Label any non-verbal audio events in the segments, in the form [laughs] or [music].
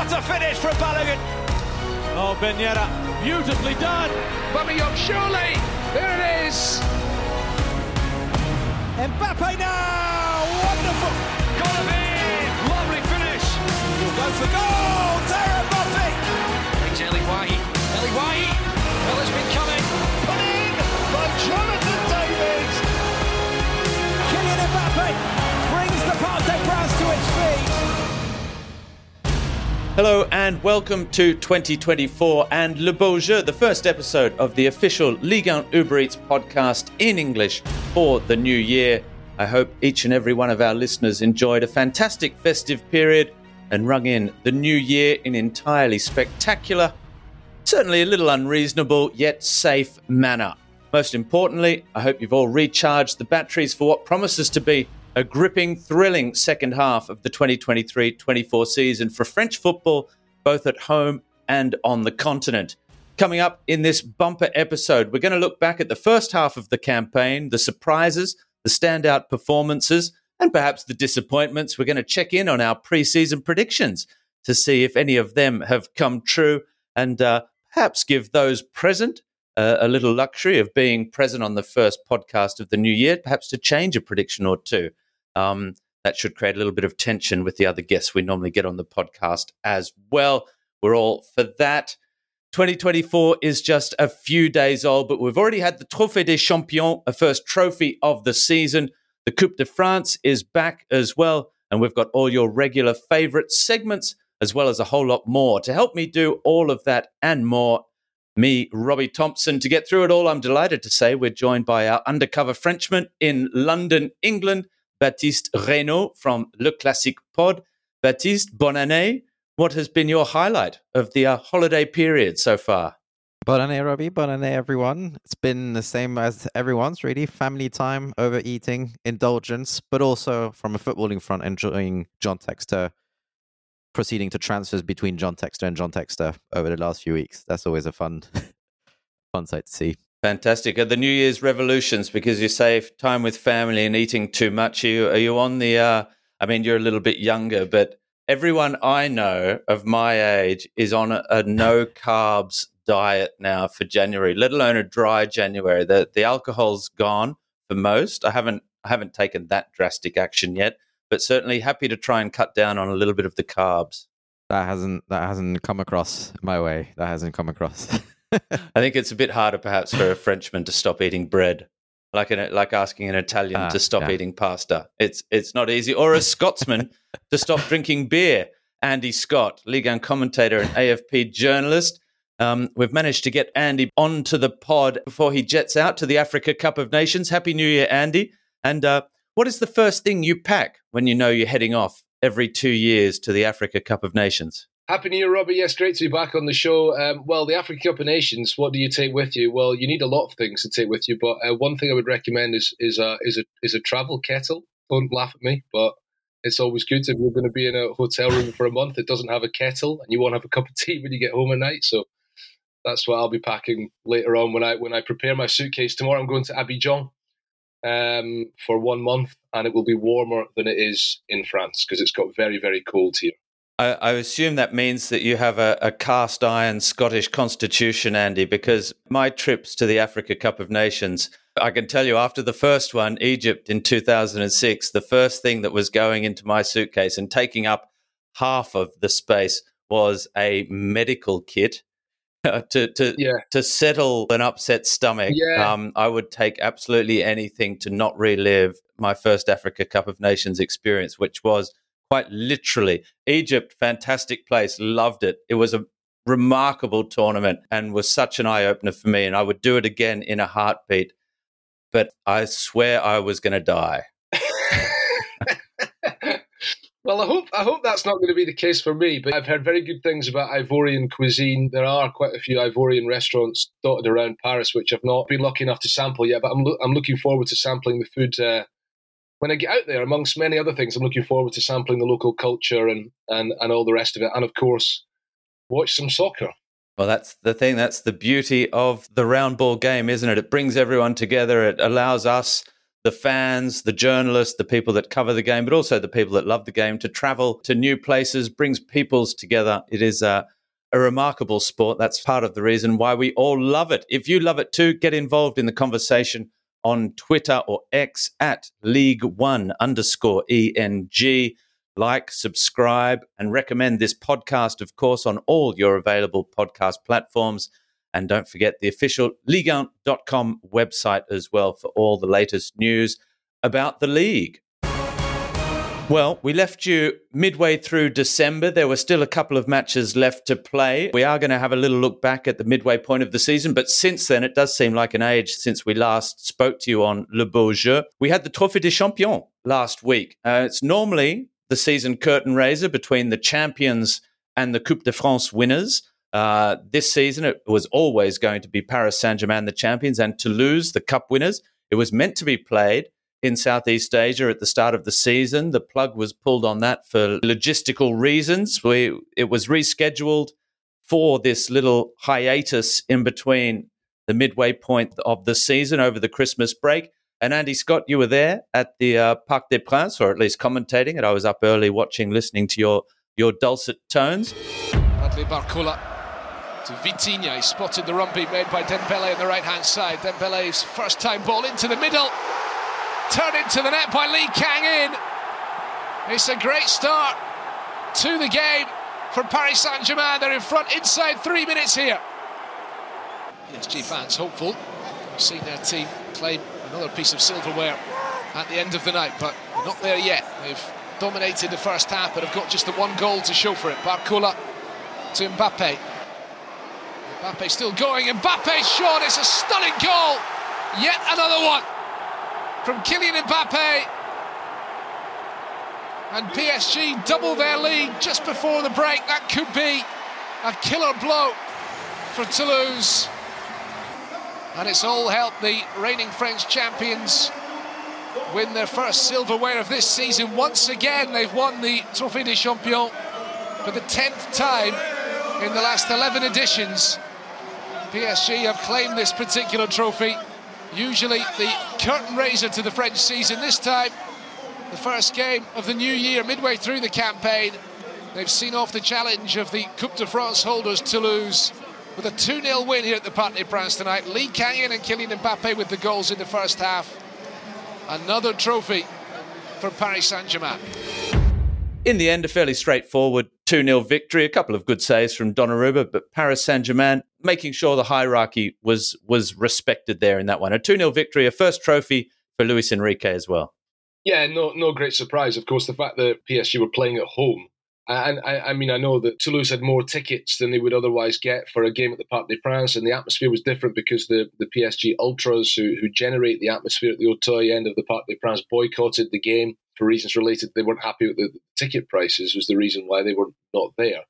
What a finish from Balogun. Oh, Ben Yedder, beautifully done. Aubameyang, surely. There it is. Mbappe now. Wonderful. Gotta be. Lovely finish. He'll go for goal. Hello and welcome to 2024 and Le Beau Jeu, the first episode of the official Ligue 1 Uber Eats podcast in English for the new year. I hope each and every one of our listeners enjoyed a fantastic festive period and rung in the new year in an entirely spectacular, certainly a little unreasonable, yet safe manner. Most importantly, I hope you've all recharged the batteries for what promises to be a gripping, thrilling second half of the 2023 24 season for French football, both at home and on the continent. Coming up in this bumper episode, we're going to look back at the first half of the campaign, the surprises, the standout performances, and perhaps the disappointments. We're going to check in on our preseason predictions to see if any of them have come true and uh, perhaps give those present uh, a little luxury of being present on the first podcast of the new year, perhaps to change a prediction or two. Um, that should create a little bit of tension with the other guests we normally get on the podcast as well. We're all for that. 2024 is just a few days old, but we've already had the Trophée des Champions, a first trophy of the season. The Coupe de France is back as well, and we've got all your regular favorite segments as well as a whole lot more. To help me do all of that and more, me, Robbie Thomson. To get through it all, I'm delighted to say we're joined by our undercover Frenchman in London, England, Baptiste Reynaud from Le Classique Pod. Baptiste, bonne année. What has been your highlight of the uh, holiday period so far? Bonne année, Robbie. Bonne année, everyone. It's been the same as everyone's, really. Family time, overeating, indulgence, but also from a footballing front, enjoying John Textor, proceeding to transfers between John Textor and John Textor over the last few weeks. That's always a fun, [laughs] fun sight to see. Fantastic. Are the New Year's revolutions because you say time with family and eating too much? Are you, are you on the? Uh, I mean, you're a little bit younger, but everyone I know of my age is on a, a no carbs diet now for January, let alone a dry January. The the alcohol's gone for most. I haven't I haven't taken that drastic action yet, but certainly happy to try and cut down on a little bit of the carbs. That hasn't that hasn't come across my way. That hasn't come across. [laughs] [laughs] I think it's a bit harder perhaps for a Frenchman to stop eating bread. Like an, like asking an Italian Ah, to stop yeah. eating pasta. It's it's not easy. Or a Scotsman to stop drinking beer. Andy Scott, Ligue 1 commentator and AFP journalist. Um, we've managed to get Andy onto the pod before he jets out to the Africa Cup of Nations. Happy New Year, Andy. And uh, what is the first thing you pack when you know you're heading off every two years to the Africa Cup of Nations? Happy New Year, Robbie. Yes, great to be back on the show. Um, well, the Africa Cup of Nations. What do you take with you? Well, you need a lot of things to take with you, but uh, one thing I would recommend is is a is a is a travel kettle. Don't laugh at me, but it's always good if you're going to be in a hotel room for a month that doesn't have a kettle, and you won't have a cup of tea when you get home at night. So that's what I'll be packing later on when I when I prepare my suitcase tomorrow. I'm going to Abidjan um, for one month, and it will be warmer than it is in France because it's got very very cold here. I, I assume that means that you have a, a cast iron Scottish constitution, Andy, because my trips to the Africa Cup of Nations, I can tell you after the first one, Egypt in 2006, the first thing that was going into my suitcase and taking up half of the space was a medical kit. [laughs] to to Yeah. to settle an upset stomach, Yeah. um, I would take absolutely anything to not relive my first Africa Cup of Nations experience, which was quite literally Egypt. Fantastic place, loved it. It was a remarkable tournament and was such an eye opener for me, and I would do it again in a heartbeat. But I swear I was going to die. [laughs] well, I hope I hope that's not going to be the case for me. But I've heard very good things about Ivorian cuisine. There are quite a few Ivorian restaurants dotted around Paris, which I've not been lucky enough to sample yet. But I'm lo- I'm looking forward to sampling the food uh, when I get out there. Amongst many other things, I'm looking forward to sampling the local culture and and and all the rest of it. And of course, watch some soccer. Well, that's the thing. That's the beauty of the round ball game, isn't it? It brings everyone together. It allows us, the fans, the journalists, the people that cover the game, but also the people that love the game to travel to new places, brings peoples together. It is a, a remarkable sport. That's part of the reason why we all love it. If you love it too, get involved in the conversation on Twitter or X at League One underscore ENG. Like, subscribe, and recommend this podcast, of course, on all your available podcast platforms. And don't forget the official Ligue1.com website as well for all the latest news about the league. Well, we left you midway through December. There were still a couple of matches left to play. We are going to have a little look back at the midway point of the season, but since then, it does seem like an age since we last spoke to you on Le Beau Jeu. We had the Trophée des Champions last week. Uh, it's normally the season curtain raiser between the champions and the Coupe de France winners. Uh, this season, it was always going to be Paris Saint Germain, the champions, and Toulouse, the cup winners. It was meant to be played in Southeast Asia at the start of the season. The plug was pulled on that for logistical reasons. We, it was rescheduled for this little hiatus in between the midway point of the season over the Christmas break. And Andy Scott, you were there at the uh, Parc des Princes, or at least commentating it. I was up early watching, listening to your your dulcet tones. Bradley Barcola to Vitinha. He spotted the run beat made by Dembele on the right hand side. Dembele's first time ball into the middle. Turned into the net by Lee Kang in. It's a great start to the game from Paris Saint Germain. They're in front inside three minutes here. PSG fans hopeful. We've seen their team claim another piece of silverware at the end of the night, but not there yet. They've dominated the first half, but have got just the one goal to show for it. Barcola to Mbappe. Mbappe still going. Mbappe's shot. It's a stunning goal. Yet another one from Kylian Mbappe. And PSG double their lead just before the break. That could be a killer blow for Toulouse. And it's all helped the reigning French champions win their first silverware of this season. Once again, they've won the Trophée des Champions for the 10th time in the last 11 editions. PSG have claimed this particular trophy. Usually the curtain raiser to the French season. This time, the first game of the new year, midway through the campaign. They've seen off the challenge of the Coupe de France holders, Toulouse, with a 2-0 win here at the Parc des Princes tonight. Lee Kang-in and Kylian Mbappe with the goals in the first half. Another trophy for Paris Saint-Germain. In the end, a fairly straightforward 2 0 victory. A couple of good saves from Donnarumma, but Paris Saint Germain making sure the hierarchy was was respected there in that one. A 2 0 victory, a first trophy for Luis Enrique as well. Yeah, no, no great surprise. Of course, the fact that PSG were playing at home and I, I, mean, I know that Toulouse had more tickets than they would otherwise get for a game at the Parc des Princes, and the atmosphere was different because the, the PSG ultras who, who generate the atmosphere at the Auteuil end of the Parc des Princes boycotted the game for reasons related. They weren't happy with the ticket prices was the reason why they were not there.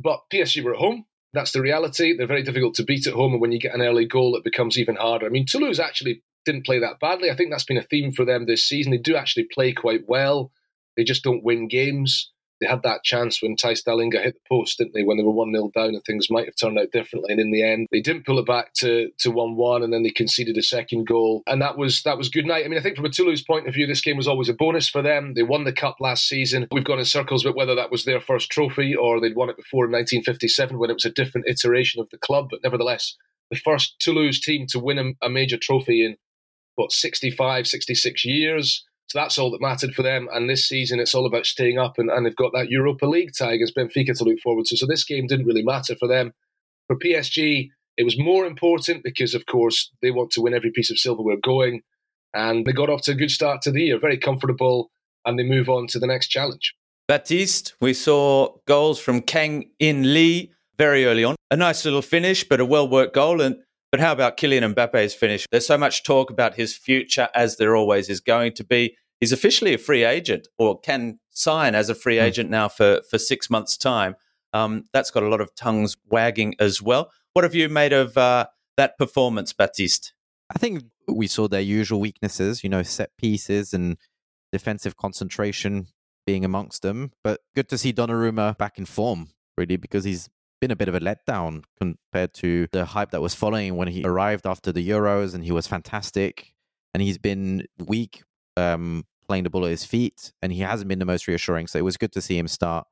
But PSG were at home. That's the reality. They're very difficult to beat at home, and when you get an early goal, it becomes even harder. I mean, Toulouse actually didn't play that badly. I think that's been a theme for them this season. They do actually play quite well. They just don't win games they had that chance when Thijs Dallinga hit the post, didn't they? When they were one 0 down and things might have turned out differently. And in the end, they didn't pull it back to to one one, and then they conceded a second goal, and that was that was good night. I mean, I think from a Toulouse point of view, this game was always a bonus for them. They won the cup last season. We've gone in circles about whether that was their first trophy or they'd won it before in 1957 when it was a different iteration of the club, but nevertheless, the first Toulouse team to win a, a major trophy in what 65, 66 years. So that's all that mattered for them. And this season, it's all about staying up, and, and they've got that Europa League tie against Benfica to look forward to. So this game didn't really matter for them. For PSG, it was more important because, of course, they want to win every piece of silverware going. And they got off to a good start to the year, very comfortable, and they move on to the next challenge. Baptiste, we saw goals from Kang In Lee very early on. A nice little finish, but a well worked goal. And but how about Kylian Mbappe's finish? There's so much talk about his future, as there always is going to be. He's officially a free agent, or can sign as a free hmm. agent now for for six months' time. Um, that's got a lot of tongues wagging as well. What have you made of uh, that performance, Baptiste? I think we saw their usual weaknesses, you know, set pieces and defensive concentration being amongst them. But good to see Donnarumma back in form, really, because he's been a bit of a letdown compared to the hype that was following when he arrived after the Euros and he was fantastic. and he's been weak um, playing the ball at his feet, and he hasn't been the most reassuring. So it was good to see him start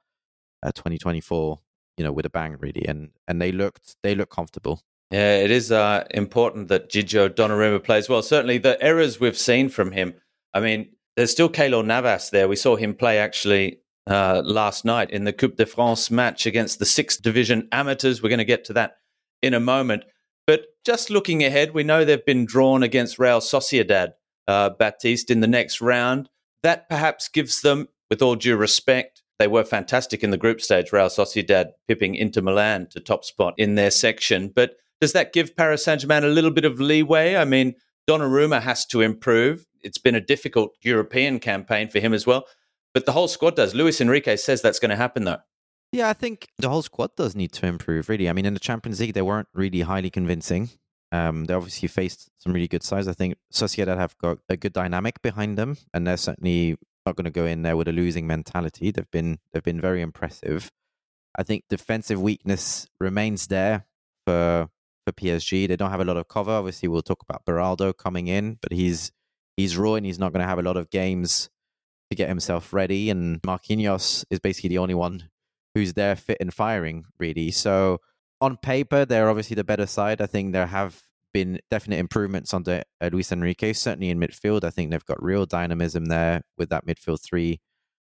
uh, 2024, you know, with a bang, really, and and they looked they looked comfortable. Yeah, it is uh, important that Gigio Donnarumma plays well. Certainly, the errors we've seen from him. I mean, there's still Keylor Navas there. We saw him play actually uh, last night in the Coupe de France match against the sixth division amateurs. We're going to get to that in a moment. But just looking ahead, we know they've been drawn against Real Sociedad, uh, Baptiste, in the next round. That perhaps gives them, with all due respect, they were fantastic in the group stage, Real Sociedad pipping Inter Milan to top spot in their section. But does that give Paris Saint Germain a little bit of leeway? I mean, Donnarumma has to improve. It's been a difficult European campaign for him as well. But the whole squad does. Luis Enrique says that's going to happen, though. Yeah, I think the whole squad does need to improve, really. I mean, in the Champions League, they weren't really highly convincing. Um, they obviously faced some really good sides. I think Sociedad have got a good dynamic behind them, and they're certainly not going to go in there with a losing mentality. They've been they've been very impressive. I think defensive weakness remains there for for PSG. They don't have a lot of cover. Obviously, we'll talk about Beraldo coming in, but he's he's raw and he's not going to have a lot of games to get himself ready. And Marquinhos is basically the only one who's there fit and firing, really. So on paper, they're obviously the better side. I think there have been definite improvements under Luis Enrique, certainly in midfield. I think they've got real dynamism there with that midfield three.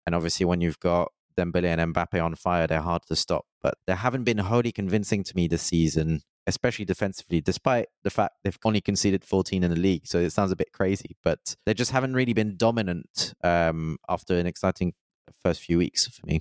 And obviously, when you've got Dembele and Mbappe on fire, they're hard to stop. But they haven't been wholly convincing to me this season, especially defensively, despite the fact they've only conceded 14 in the league. So it sounds a bit crazy, but they just haven't really been dominant um, after an exciting first few weeks for me.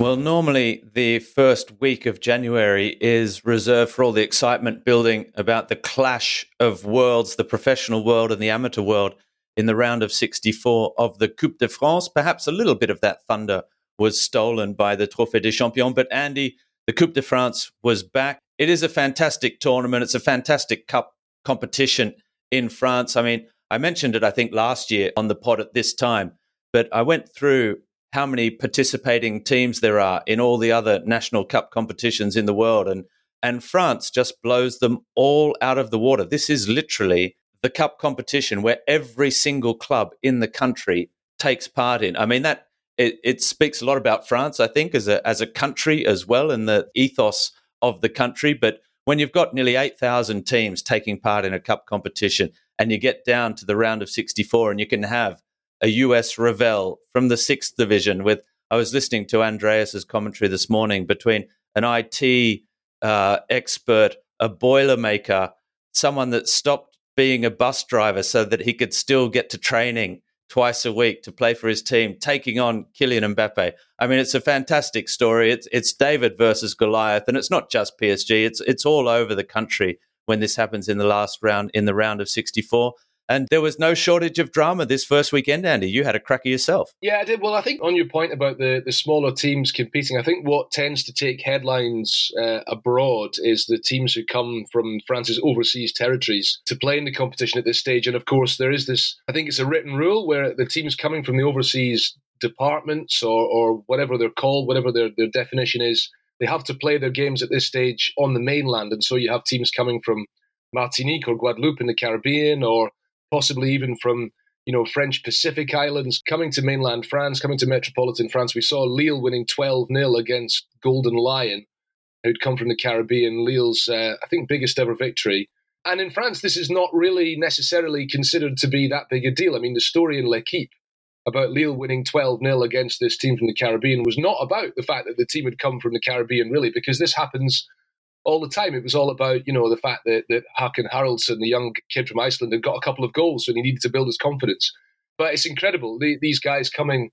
Well, normally the first week of January is reserved for all the excitement building about the clash of worlds, the professional world and the amateur world in the round of 64 of the Coupe de France. Perhaps a little bit of that thunder was stolen by the Trophée des Champions. But Andy, the Coupe de France was back. It is a fantastic tournament. It's a fantastic cup competition in France. I mean, I mentioned it, I think, last year on the pod at this time, but I went through how many participating teams there are in all the other national cup competitions in the world and and France just blows them all out of the water. This is literally the cup competition where every single club in the country takes part in. I mean that it, it speaks a lot about France, I think, as a as a country as well, and the ethos of the country. But when you've got nearly eight thousand teams taking part in a cup competition, and you get down to the round of sixty four, and you can have a US Revel from the sixth division. With I was listening to Andreas's commentary this morning between an IT uh, expert, a boilermaker, someone that stopped being a bus driver so that he could still get to training twice a week to play for his team, taking on Kylian Mbappe. I mean, it's a fantastic story. It's it's David versus Goliath, and it's not just PSG. It's it's all over the country when this happens in the last round in the round of 64. And there was no shortage of drama this first weekend, Andy. You had a cracker yourself. Yeah, I did. Well, I think on your point about the, the smaller teams competing, I think what tends to take headlines uh, abroad is the teams who come from France's overseas territories to play in the competition at this stage. And of course, there is this, I think it's a written rule where the teams coming from the overseas departments or, or whatever they're called, whatever their, their definition is, they have to play their games at this stage on the mainland. And so you have teams coming from Martinique or Guadeloupe in the Caribbean or possibly even from you know French Pacific Islands coming to mainland France, coming to metropolitan France. We saw Lille winning 12 0 against Golden Lion, who'd come from the Caribbean. Lille's, uh, I think, biggest ever victory. And in France, this is not really necessarily considered to be that big a deal. I mean, the story in L'Equipe about Lille winning 12 0 against this team from the Caribbean was not about the fact that the team had come from the Caribbean, really, because this happens all the time. It was all about, you know, the fact that, that Hákon Haraldsson, the young kid from Iceland, had got a couple of goals and he needed to build his confidence. But it's incredible. The, these guys coming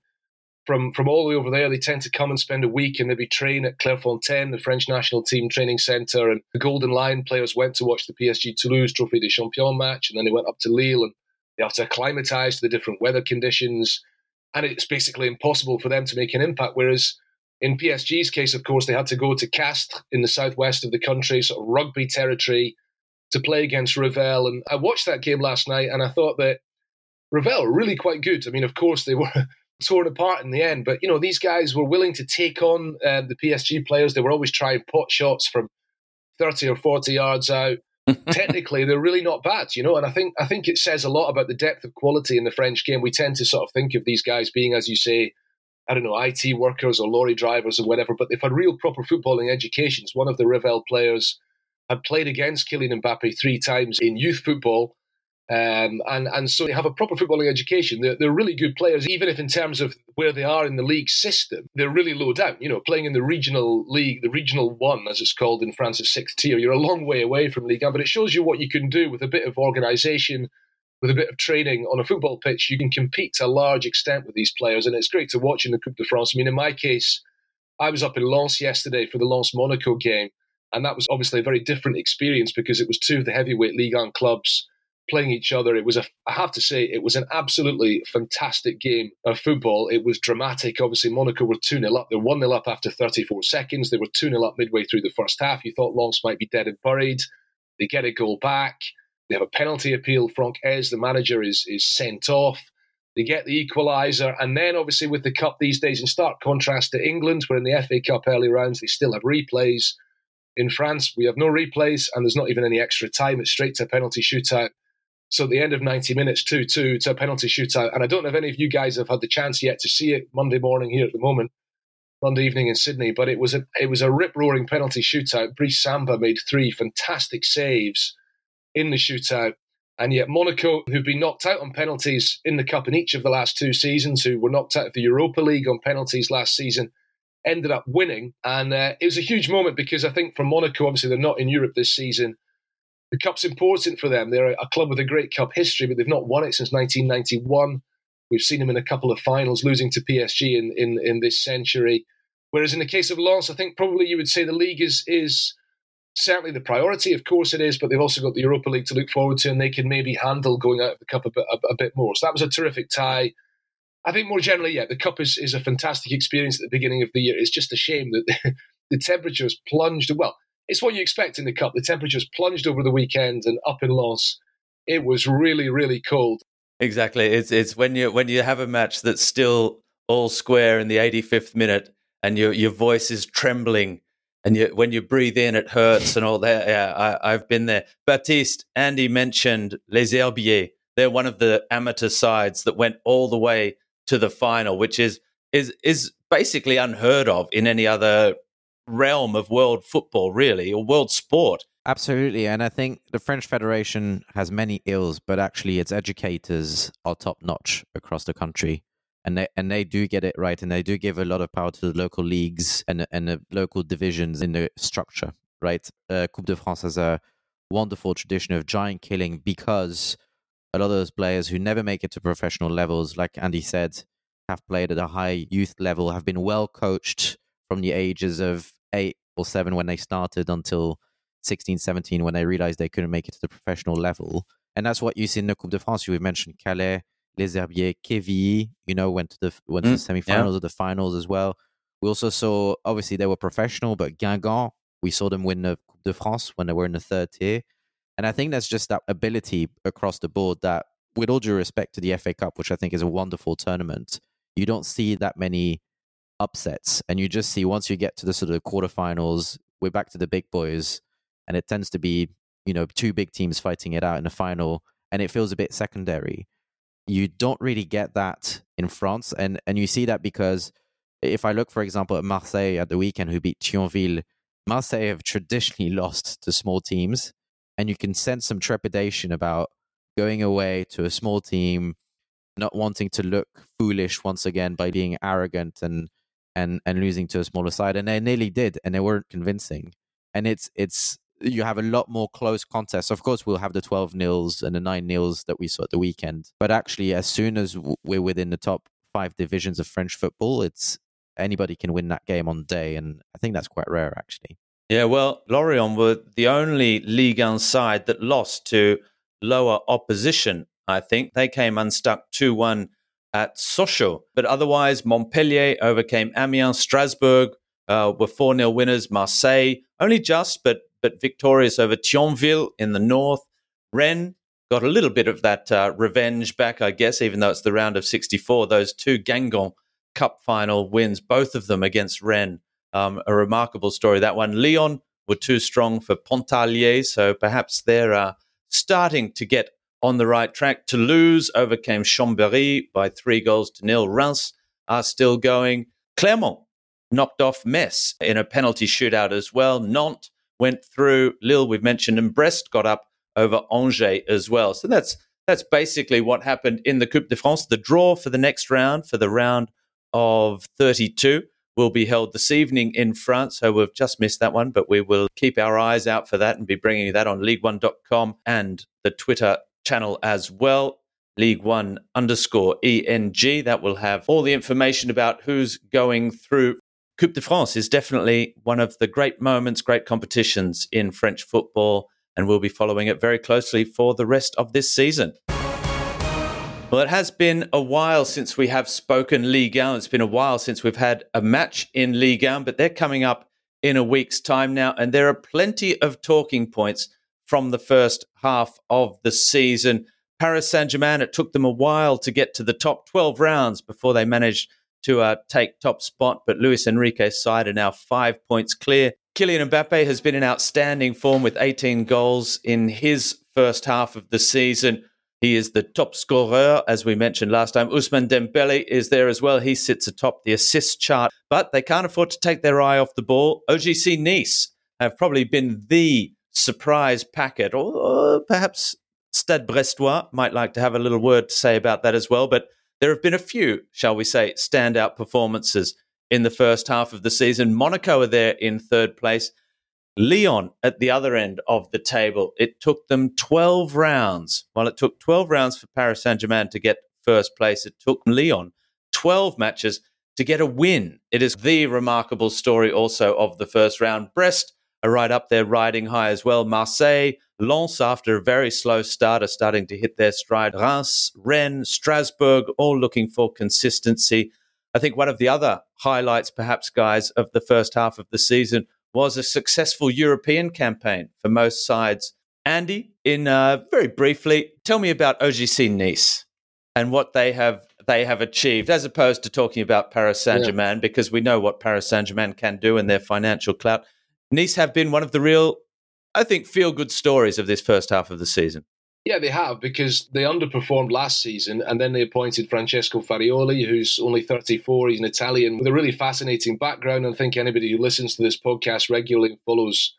from from all the way over there, they tend to come and spend a week and maybe train at Clairefontaine, the French national team training centre. And the Golden Lion players went to watch the PSG Toulouse Trophée des Champions match, and then they went up to Lille and they have to acclimatise to the different weather conditions. And it's basically impossible for them to make an impact. Whereas in PSG's case, of course, they had to go to Castres in the southwest of the country, sort of rugby territory, to play against Revel. And I watched that game last night and I thought that Revel were really quite good. I mean, of course, they [laughs] were torn apart in the end, but, you know, these guys were willing to take on uh, the PSG players. They were always trying pot shots from 30 or 40 yards out. [laughs] technically they're really not bad, you know. And I think I think it says a lot about the depth of quality in the French game. We tend to sort of think of these guys being, as you say, I don't know, IT workers or lorry drivers or whatever, but they've had real proper footballing educations. One of the Revel players had played against Kylian Mbappe three times in youth football um, and and so they have a proper footballing education. They're, they're really good players, even if in terms of where they are in the league system, they're really low down. You know, playing in the regional league, the regional one, as it's called in France's sixth tier, you're a long way away from Ligue 1, but it shows you what you can do with a bit of organisation, with a bit of training on a football pitch. You can compete to a large extent with these players, and it's great to watch in the Coupe de France. I mean, in my case, I was up in Lens yesterday for the Lens Monaco game, and that was obviously a very different experience because it was two of the heavyweight Ligue 1 clubs playing each other. It was a, I have to say, it was an absolutely fantastic game of football. It was dramatic. Obviously, Monaco were 2 0 up. They're 1 0 up after 34 seconds. They were 2 0 up midway through the first half. You thought Lens might be dead and buried. They get a goal back. They have a penalty appeal. Franck Haise, the manager, is, is sent off. They get the equaliser. And then, obviously, with the Cup these days, in stark contrast to England, where in the FA Cup early rounds they still have replays. In France, we have no replays and there's not even any extra time. It's straight to a penalty shootout. So at the end of 90 minutes, 2 2 to a penalty shootout. And I don't know if any of you guys have had the chance yet to see it Monday morning here at the moment, Monday evening in Sydney, but it was a it was a rip roaring penalty shootout. Brice Samba made three fantastic saves in the shootout. And yet Monaco, who've been knocked out on penalties in the cup in each of the last two seasons, who were knocked out of the Europa League on penalties last season, ended up winning. And uh, it was a huge moment because I think for Monaco, obviously they're not in Europe this season the cup's important for them. They're a club with a great cup history, but they've not won it since 1991. We've seen them in a couple of finals, losing to PSG in, in, in this century. Whereas in the case of Lens, I think probably you would say the league is is certainly the priority. Of course it is, but they've also got the Europa League to look forward to, and they can maybe handle going out of the cup a bit, a, a bit more. So that was a terrific tie. I think more generally, yeah, the cup is, is a fantastic experience at the beginning of the year. It's just a shame that [laughs] the temperatures plunged. Well, it's what you expect in the cup. The temperatures plunged over the weekend and up in Lens. It was really, really cold. Exactly. It's it's when you when you have a match that's still all square in the 85th minute and your your voice is trembling and you when you breathe in it hurts and all that. Yeah, I, have been there. Baptiste, Andy mentioned Les Herbiers. They're one of the amateur sides that went all the way to the final, which is is is basically unheard of in any other realm of world football, really, or world sport. Absolutely. And I think the French Federation has many ills, but actually its educators are top notch across the country. And they, and they do get it right. And they do give a lot of power to the local leagues and, and the local divisions in the structure, right? Uh, Coupe de France has a wonderful tradition of giant killing because a lot of those players who never make it to professional levels, like Andy said, have played at a high youth level, have been well coached from the ages of eight or seven when they started until 16, 17 when they realized they couldn't make it to the professional level. And that's what you see in the Coupe de France. You mentioned Calais, Les Herbiers, Quevilly, you know, went to the went to the mm, semifinals yeah. or the finals as well. We also saw obviously they were professional, but Guingamp, we saw them win the Coupe de France when they were in the third tier. And I think that's just that ability across the board that, with all due respect to the FA Cup, which I think is a wonderful tournament, you don't see that many upsets. And you just see once you get to the sort of quarterfinals, we're back to the big boys, and it tends to be you know two big teams fighting it out in the final, and it feels a bit secondary. You don't really get that in France, and and you see that because if I look, for example, at Marseille at the weekend, who beat Thionville, Marseille have traditionally [laughs] lost to small teams, and you can sense some trepidation about going away to a small team, not wanting to look foolish once again by being arrogant and and and losing to a smaller side, and they nearly did, and they weren't convincing. And it's it's you have a lot more close contests. Of course, we'll have the twelve nils and the nine nils that we saw at the weekend, but actually, as soon as we're within the top five divisions of French football, it's anybody can win that game on day, and I think that's quite rare, actually. Yeah, well, Lorient were the only Ligue 1 side that lost to lower opposition. I think they came unstuck 2 1 at Sochaux. But otherwise, Montpellier overcame Amiens, Strasbourg uh, were 4 0 winners, Marseille, only just, but, but victorious over Thionville in the north. Rennes got a little bit of that uh, revenge back, I guess, even though it's the round of 64. Those two Guingamp Cup final wins, both of them against Rennes. Um, a remarkable story, that one. Lyon were too strong for Pontarlier, so perhaps they're uh, starting to get on the right track. Toulouse overcame Chambéry by three goals to nil. Reims are still going. Clermont knocked off Metz in a penalty shootout as well. Nantes went through. Lille, we've mentioned, and Brest got up over Angers as well. So that's that's basically what happened in the Coupe de France. The draw for the next round, for the round of 32, will be held this evening in France. So we've just missed that one, but we will keep our eyes out for that and be bringing you that on ligue1.com and the Twitter channel as well. League One underscore ENG. That will have all the information about who's going through. Coupe de France is definitely one of the great moments, great competitions in French football, and we'll be following it very closely for the rest of this season. Well, it has been a while since we have spoken Ligue 1. It's been a while since we've had a match in Ligue 1, but they're coming up in a week's time now, and there are plenty of talking points from the first half of the season. Paris Saint Germain, it took them a while to get to the top 12 rounds before they managed to uh, take top spot, but Luis Enrique's side are now five points clear. Kylian Mbappe has been in outstanding form with 18 goals in his first half of the season. He is the top scorer, as we mentioned last time. Ousmane Dembele is there as well. He sits atop the assist chart, but they can't afford to take their eye off the ball. OGC Nice have probably been the surprise packet, or, or perhaps Stade Brestois might like to have a little word to say about that as well. But there have been a few, shall we say, standout performances in the first half of the season. Monaco are there in third place. Lyon at the other end of the table. It took them 12 rounds. While it took 12 rounds for Paris Saint Germain to get first place, it took Lyon 12 matches to get a win. It is the remarkable story also of the first round. Brest are right up there riding high as well. Marseille, Lens, after a very slow start, are starting to hit their stride. Reims, Rennes, Strasbourg, all looking for consistency. I think one of the other highlights, perhaps, guys, of the first half of the season was a successful European campaign for most sides. Andy, in uh, very briefly, tell me about OGC Nice and what they have they have achieved, as opposed to talking about Paris Saint Germain, yeah. because we know what Paris Saint Germain can do and their financial clout. Nice have been one of the real, I think, feel good stories of this first half of the season. Yeah, they have because they underperformed last season and then they appointed Francesco Farioli, who's only 34. He's an Italian with a really fascinating background. And I think anybody who listens to this podcast regularly and follows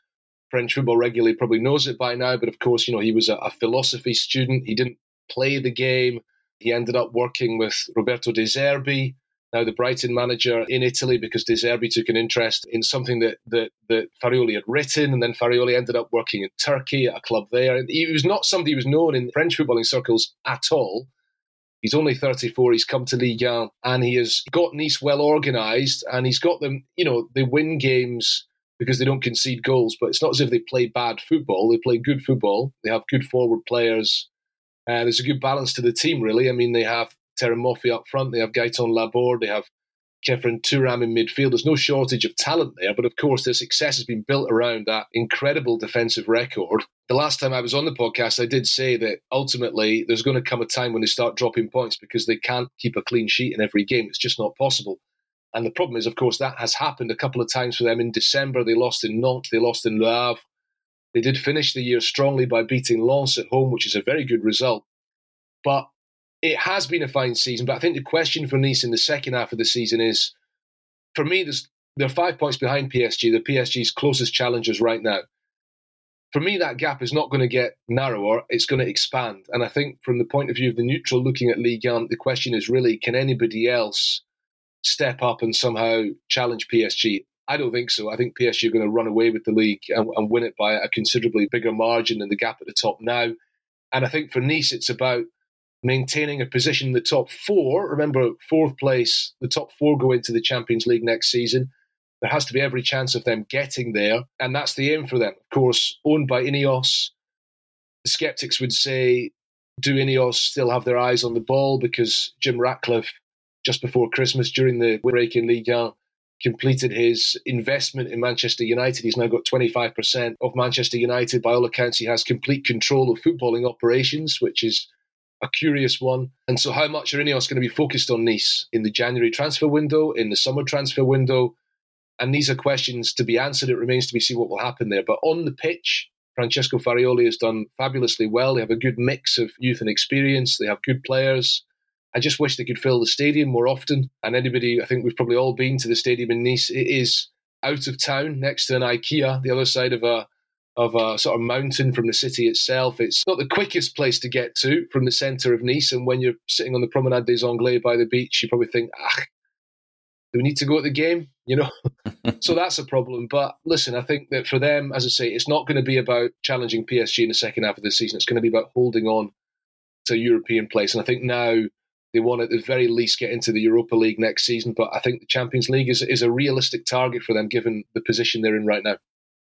French football regularly probably knows it by now. But of course, you know, he was a, a philosophy student. He didn't play the game. He ended up working with Roberto De Zerbi, now the Brighton manager in Italy because De Zerbi took an interest in something that, that, that Farioli had written, and then Farioli ended up working in Turkey at a club there. He was not somebody who was known in French footballing circles at all. He's only 34. He's come to Ligue 1 and he has got Nice well organised and he's got them, you know, they win games because they don't concede goals, but it's not as if they play bad football. They play good football. They have good forward players. Uh, there's a good balance to the team, really. I mean, they have Moffi up front. They have Gaetan Laborde. They have Khéphren Thuram in midfield. There's no shortage of talent there, but of course, their success has been built around that incredible defensive record. The last time I was on the podcast, I did say that ultimately there's going to come a time when they start dropping points because they can't keep a clean sheet in every game. It's just not possible. And the problem is, of course, that has happened a couple of times for them. In December, they lost in Nantes, they lost in Le Havre. They did finish the year strongly by beating Lens at home, which is a very good result. But it has been a fine season, but I think the question for Nice in the second half of the season is, for me, there's, they're five points behind PSG. The PSG's closest challengers right now. For me, that gap is not going to get narrower; it's going to expand. And I think, from the point of view of the neutral looking at Ligue 1, the question is really, can anybody else step up and somehow challenge PSG? I don't think so. I think PSG are going to run away with the league and, and win it by a considerably bigger margin than the gap at the top now. And I think for Nice, it's about maintaining a position in the top four. Remember, fourth place, the top four go into the Champions League next season. There has to be every chance of them getting there, and that's the aim for them. Of course, owned by Ineos. The skeptics would say, do Ineos still have their eyes on the ball? Because Jim Ratcliffe, just before Christmas, during the break in Ligue 1, uh, completed his investment in Manchester United. He's now got 25% of Manchester United. By all accounts, he has complete control of footballing operations, which is a curious one. And so, how much are Ineos going to be focused on Nice in the January transfer window, in the summer transfer window? And these are questions to be answered. It remains to be seen what will happen there. But on the pitch, Francesco Farioli has done fabulously well. They have a good mix of youth and experience. They have good players. I just wish they could fill the stadium more often. And anybody, I think we've probably all been to the stadium in Nice. It is out of town, next to an IKEA, the other side of a of a sort of mountain from the city itself. It's not the quickest place to get to from the centre of Nice. And when you're sitting on the Promenade des Anglais by the beach, you probably think, ah, do we need to go at the game? You know, [laughs] [laughs] so that's a problem. But listen, I think that for them, as I say, it's not going to be about challenging PSG in the second half of the season. It's going to be about holding on to European place. And I think now they want at the very least get into the Europa League next season. But I think the Champions League is is a realistic target for them given the position they're in right now.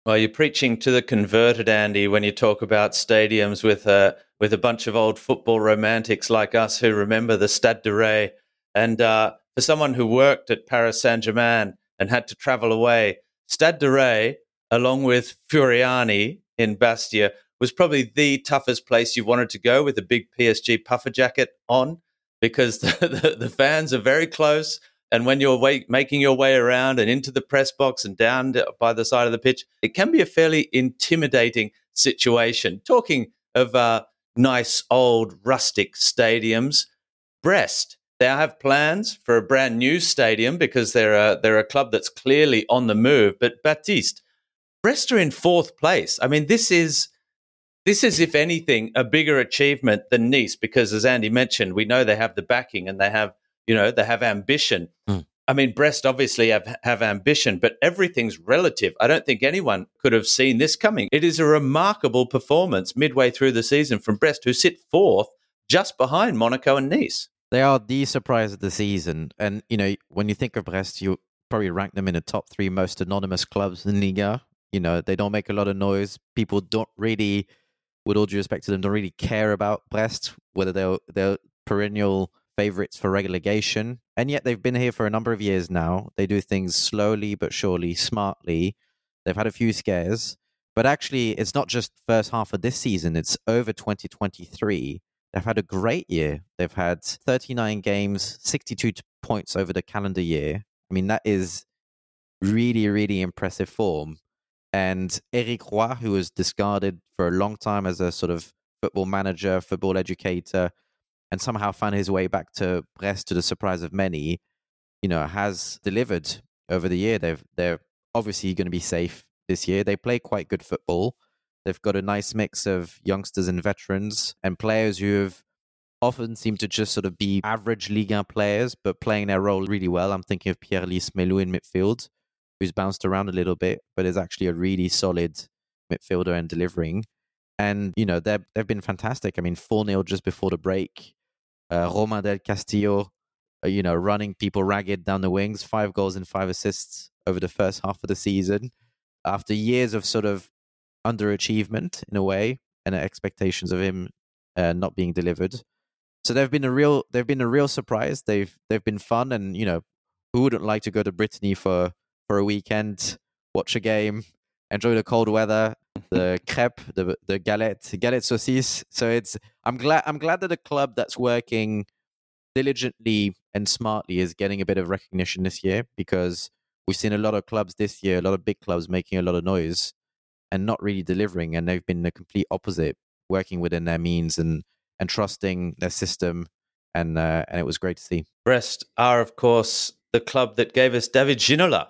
Well, you're preaching to the converted, Andy, when you talk about stadiums with a with a bunch of old football romantics like us who remember the Stade du Ray. And uh, for someone who worked at Paris Saint Germain and had to travel away, Stade du Ray, along with Furiani in Bastia, was probably the toughest place you wanted to go with a big PSG puffer jacket on because [laughs] the, the, the fans are very close and when you're making your way around and into the press box and down by the side of the pitch, it can be a fairly intimidating situation. Talking of uh, nice old rustic stadiums, Brest. They have plans for a brand new stadium because they're a, they're a club that's clearly on the move. But Baptiste, Brest are in fourth place. I mean, this is this is, if anything, a bigger achievement than Nice because, as Andy mentioned, we know they have the backing and they have you know, they have ambition. Mm. I mean, Brest obviously have, have ambition, but everything's relative. I don't think anyone could have seen this coming. It is a remarkable performance midway through the season from Brest, who sit fourth just behind Monaco and Nice. They are the surprise of the season. And, you know, when you think of Brest, you probably rank them in the top three most anonymous clubs in Liga. You know, they don't make a lot of noise. People don't really, with all due respect to them, don't really care about Brest, whether they're, they're perennial favorites for relegation. And yet they've been here for a number of years now. They do things slowly but surely, smartly. They've had a few scares. But actually, it's not just first half of this season, it's over 2023. They've had a great year. They've had 39 games, 62 points over the calendar year. I mean, that is really, really impressive form. And Eric Roy, who was discarded for a long time as a sort of football manager, football educator, and somehow found his way back to Brest to the surprise of many, you know, has delivered over the year. They've they're obviously going to be safe this year. They play quite good football. They've got a nice mix of youngsters and veterans and players who have often seem to just sort of be average Ligue 1 players, but playing their role really well. I'm thinking of Pierre Lees-Melou in midfield, who's bounced around a little bit, but is actually a really solid midfielder and delivering. And, you know, they've been fantastic. I mean, 4 0 just before the break uh, Romain del Castillo, uh, you know, running people ragged down the wings, five goals and five assists over the first half of the season. After years of sort of underachievement in a way and expectations of him uh, not being delivered. So they've been a real they've been a real surprise. They've they've been fun and you know who wouldn't like to go to Brittany for for a weekend, watch a game, enjoy the cold weather, the crepe, the the galette, galette saucisse. So it's I'm glad I'm glad that a club that's working diligently and smartly is getting a bit of recognition this year because we've seen a lot of clubs this year, a lot of big clubs making a lot of noise and not really delivering, and they've been the complete opposite, working within their means and and trusting their system, and uh, and it was great to see. Brest are, of course, the club that gave us David Ginola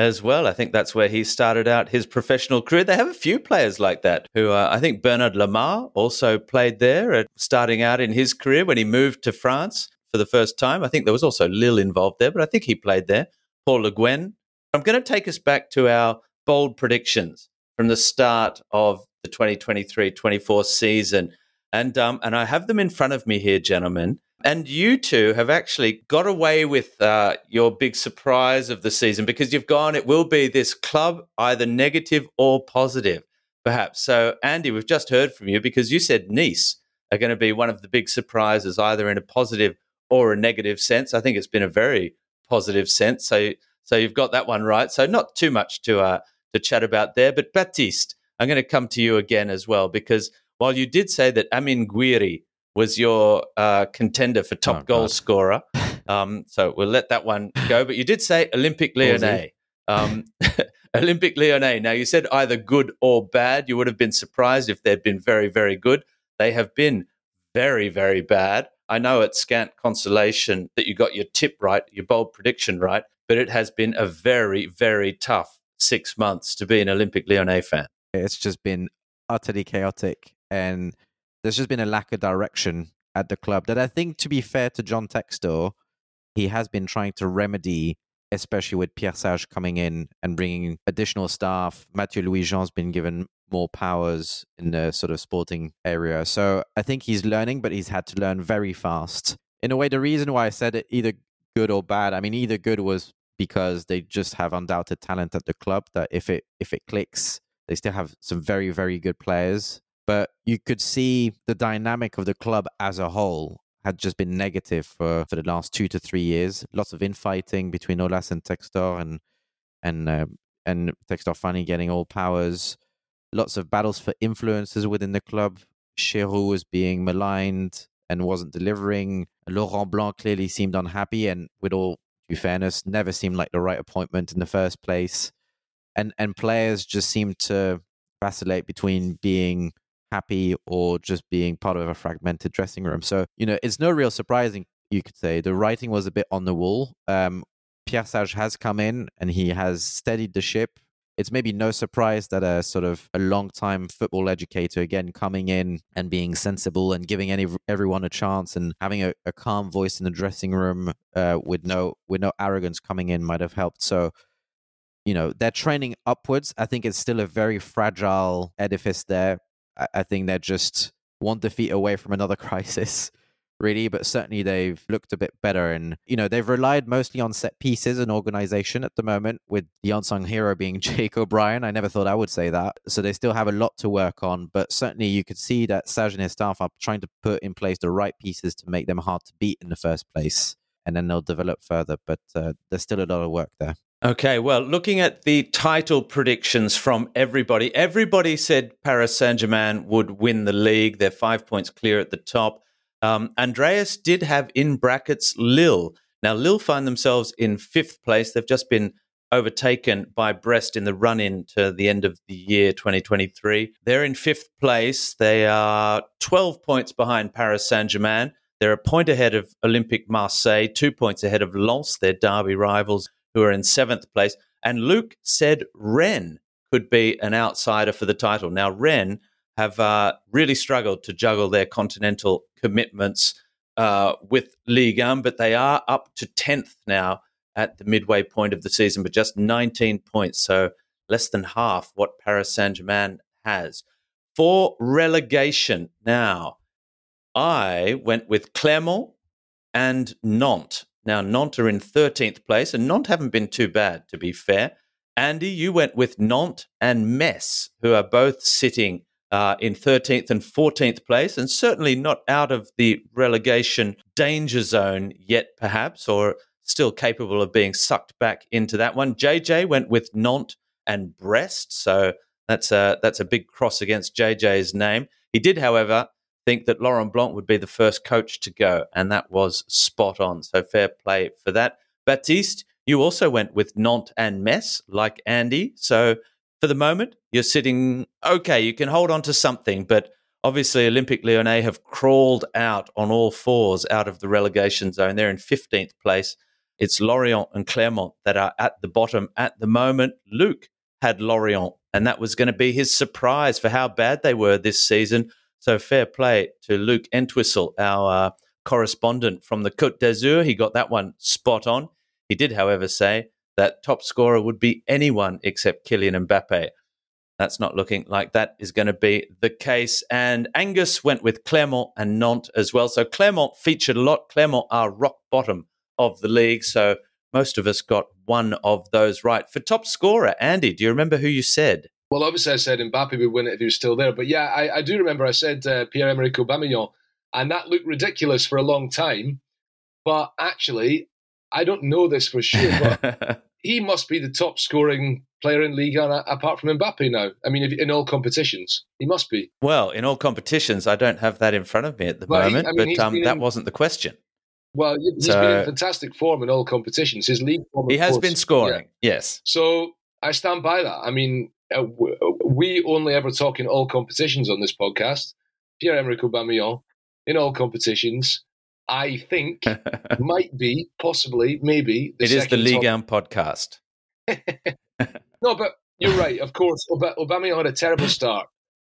as well. I think that's where he started out his professional career. They have a few players like that who uh, I think Bernard Lama also played there, at, starting out in his career when he moved to France for the first time. I think there was also Lille involved there, but I think he played there. Paul Le Guen. I'm going to take us back to our bold predictions from the start of the 2023-24 season. And um, and I have them in front of me here, gentlemen. And you two have actually got away with uh, your big surprise of the season because you've gone, it will be this club, either negative or positive, perhaps. So, Andy, we've just heard from you because you said Nice are going to be one of the big surprises, either in a positive or a negative sense. I think it's been a very positive sense. So, so you've got that one right. So, not too much to uh, to chat about there. But Baptiste, I'm going to come to you again as well because while you did say that Amine Gouiri was your uh, contender for top oh, goal God. scorer. [laughs] Um, so we'll let that one go. But you did say Olympique Lyonnais Um, [laughs] Olympique Lyonnais. Now, you said either good or bad. You would have been surprised if they'd been very, very good. They have been very, very bad. I know it's scant consolation that you got your tip right, your bold prediction right, but it has been a very, very tough six months to be an Olympique Lyonnais fan. It's just been utterly chaotic, and there's just been a lack of direction at the club that I think, to be fair to John Textor, he has been trying to remedy especially with Pierre Sage coming in and bringing additional staff. Mathieu Louis Jean's been given more powers in the sort of sporting area. So I think he's learning, but he's had to learn very fast. In a way, the reason why I said it either good or bad, I mean, either good was because they just have undoubted talent at the club that if it if it clicks, they still have some very, very good players. But you could see the dynamic of the club as a whole had just been negative for, for the last two to three years. Lots of infighting between Aulas and Textor, and and uh, and Textor finally getting all powers. Lots of battles for influences within the club. Giroud was being maligned and wasn't delivering. Laurent Blanc clearly seemed unhappy, and with all due fairness, never seemed like the right appointment in the first place. And and players just seemed to vacillate between being happy or just being part of a fragmented dressing room. So, you know, it's no real surprising, you could say. The writing was a bit on the wall. Um, Pierre Sage has come in and he has steadied the ship. It's maybe no surprise that a sort of a long-time football educator again coming in and being sensible and giving any everyone a chance and having a, a calm voice in the dressing room uh, with no with no arrogance coming in might have helped. So you know they're training upwards. I think it's still a very fragile edifice there. I think they're just one defeat away from another [laughs] crisis, really. But certainly they've looked a bit better. And, you know, they've relied mostly on set pieces and organization at the moment, with the unsung hero being [laughs] Jake O'Brien. I never thought I would say that. So they still have a lot to work on. But certainly you could see that Sage and his staff are trying to put in place the right pieces to make them hard to beat in the first place. And then they'll develop further. But uh, there's still a lot of work there. Okay, well, looking at the title predictions from everybody, everybody said Paris Saint Germain would win the league. They're five points clear at the top. Um, Andreas did have in brackets Lille. Now, Lille find themselves in fifth place. They've just been overtaken by Brest in the run in to the end of the year 2023. They're in fifth place. They are 12 points behind Paris Saint Germain. They're a point ahead of Olympique Marseille, two points ahead of Lens, their derby rivals who are in seventh place. And Luke said Rennes could be an outsider for the title. Now, Rennes have uh, really struggled to juggle their continental commitments uh, with Ligue 1, but they are up to 10th now at the midway point of the season, but just 19 points. So less than half what Paris Saint Germain has. For relegation now, I went with Clermont and Nantes. Now, Nantes are in 13th place, and Nantes haven't been too bad, to be fair. Andy, you went with Nantes and Metz, who are both sitting uh, in 13th and 14th place, and certainly not out of the relegation danger zone yet, perhaps, or still capable of being sucked back into that one. JJ went with Nantes and Brest, so that's a that's a big cross against JJ's name. He did, however, think that Laurent Blanc would be the first coach to go, and that was spot on. So fair play for that. Baptiste, you also went with Nantes and Metz, like Andy. So for the moment, you're sitting okay. You can hold on to something, but obviously Olympique Lyonnais have crawled out on all fours out of the relegation zone. They're in 15th place. It's Lorient and Clermont that are at the bottom at the moment. Luke had Lorient, and that was going to be his surprise for how bad they were this season. So fair play to Luke Entwistle, our uh, correspondent from the Côte d'Azur. He got that one spot on. He did, however, say that top scorer would be anyone except Kylian Mbappe. That's not looking like that is going to be the case. And Angus went with Clermont and Nantes as well. So Clermont featured a lot. Clermont are rock bottom of the league. So most of us got one of those right. For top scorer, Andy, do you remember who you said? Well, obviously, I said Mbappe would win it if he was still there. But yeah, I, I do remember I said uh, Pierre Emerick Aubameyang, and that looked ridiculous for a long time. But actually, I don't know this for sure, but [laughs] he must be the top scoring player in Liga apart from Mbappe now. I mean, if, in all competitions, he must be. Well, in all competitions, I don't have that in front of me at the well, moment, he, I mean, but um, that in, wasn't the question. Well, he's so, been in fantastic form in all competitions. His league form, he has course, been scoring. Yeah. Yes. So I stand by that. I mean, uh, we only ever talk in all competitions on this podcast. Pierre Emerick Aubameyang in all competitions. I think [laughs] might be possibly maybe the it is the Ligue 1 podcast. [laughs] no, but you're right. Of course, Aubameyang had a terrible start,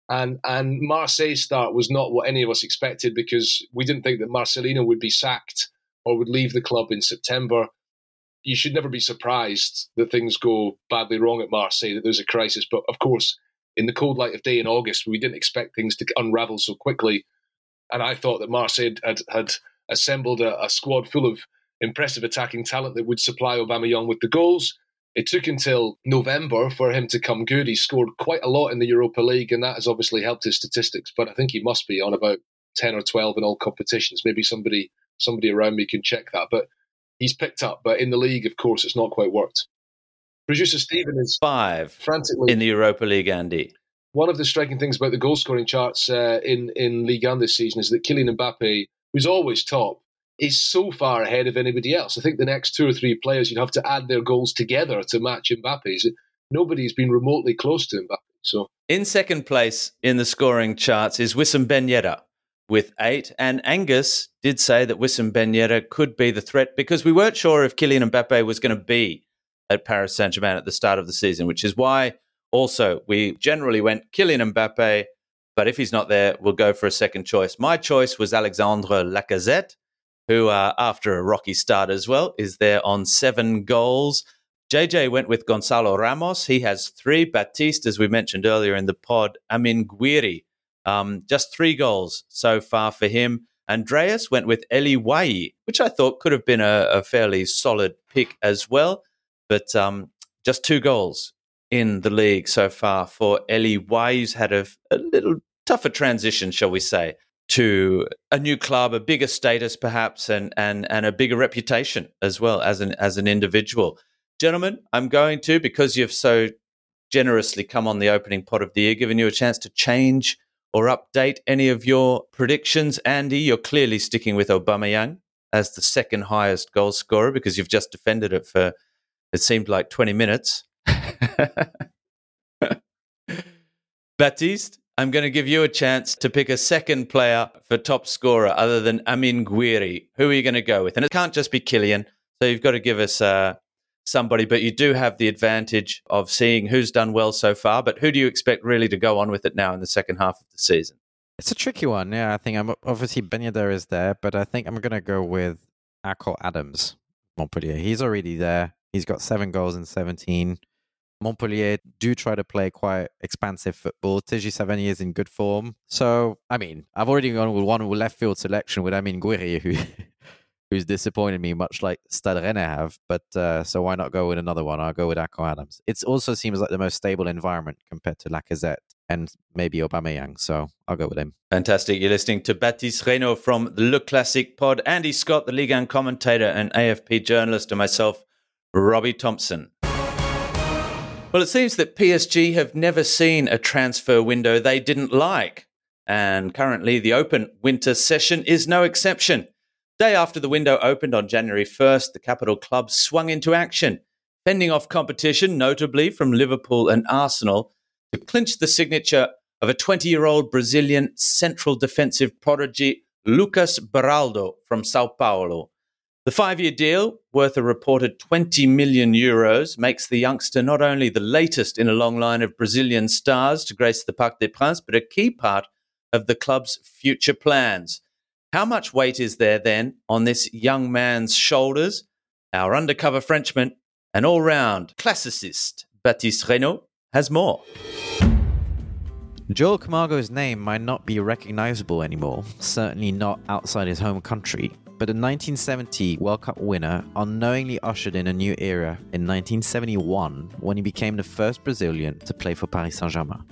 and and Marseille's start was not what any of us expected because we didn't think that Marcelino would be sacked or would leave the club in September. You should never be surprised that things go badly wrong at Marseille, that there's a crisis. But of course, in the cold light of day in August, we didn't expect things to unravel so quickly. And I thought that Marseille had, had assembled a, a squad full of impressive attacking talent that would supply Aubameyang with the goals. It took until November for him to come good. He scored quite a lot in the Europa League, and that has obviously helped his statistics. But I think he must be on about ten or twelve in all competitions. Maybe somebody somebody around me can check that. But he's picked up. But in the league, of course, it's not quite worked. Producer Stephen is five frantically in the Europa League. Andy, one of the striking things about the goal scoring charts uh, in in Ligue 1 this season is that Kylian Mbappe, who's always top, is so far ahead of anybody else. I think the next two or three players you'd have to add their goals together to match Mbappe's. Nobody's been remotely close to Mbappe. So in second place in the scoring charts is Wissam Ben Yedder with eight, and Angus did say that Wissam Ben Yedder could be the threat because we weren't sure if Kylian Mbappe was going to be at Paris Saint Germain at the start of the season, which is why also we generally went Kylian Mbappe. But if he's not there, we'll go for a second choice. My choice was Alexandre Lacazette who, uh, after a rocky start as well, is there on seven goals. JJ went with Gonzalo Ramos. He has three. Baptiste, as we mentioned earlier in the pod, Amine Gouiri, um, just three goals so far for him. Andreas went with Elye Wahi, which I thought could have been a, a fairly solid pick as well, but um, just two goals in the league so far for Elye Wahi, who's had a, a little tougher transition, shall we say, to a new club, a bigger status perhaps, and and and a bigger reputation as well as an as an individual. Gentlemen, I'm going to because you've so generously come on the opening pot of the year, giving you a chance to change or update any of your predictions. Andy, you're clearly sticking with Aubameyang as the second highest goal scorer because you've just defended it for it seemed like 20 minutes. [laughs] Baptiste, I'm going to give you a chance to pick a second player for top scorer other than Amine Gouiri. Who are you going to go with? And it can't just be Kylian. So you've got to give us uh, somebody, but you do have the advantage of seeing who's done well so far. But who do you expect really to go on with it now in the second half of the season? It's a tricky one. Yeah, I think I'm obviously Ben Yedder is there, but I think I'm going to go with Akor Adams, Montpellier. He's already there. He's got seven goals in 17. Montpellier do try to play quite expansive football. Teji Savanier is in good form. So, I mean, I've already gone with one left field selection with Amine Gouiri, who who's disappointed me, much like Stade Rennais have. But uh, so why not go with another one? I'll go with Akor Adams. It also seems like the most stable environment compared to Lacazette and maybe Aubameyang. So I'll go with him. Fantastic. You're listening to Baptiste Reynaud from the Le Classic pod, Andy Scott, the Ligue 1 commentator and AFP journalist, and myself, Robbie Thomson. Well, it seems that PSG have never seen a transfer window they didn't like. And currently, the open winter session is no exception. Day after the window opened on January 1st, the capital club swung into action, fending off competition, notably from Liverpool and Arsenal, to clinch the signature of a 20 year old Brazilian central defensive prodigy, Lucas Beraldo from Sao Paulo. The five year deal, worth a reported 20 million euros, makes the youngster not only the latest in a long line of Brazilian stars to grace the Parc des Princes, but a key part of the club's future plans. How much weight is there then on this young man's shoulders? Our undercover Frenchman and all round classicist Baptiste Reynaud has more. Joel Camargo's name might not be recognizable anymore, certainly not outside his home country, but the 1970 World Cup winner unknowingly ushered in a new era in 1971 when he became the first Brazilian to play for Paris Saint Germain.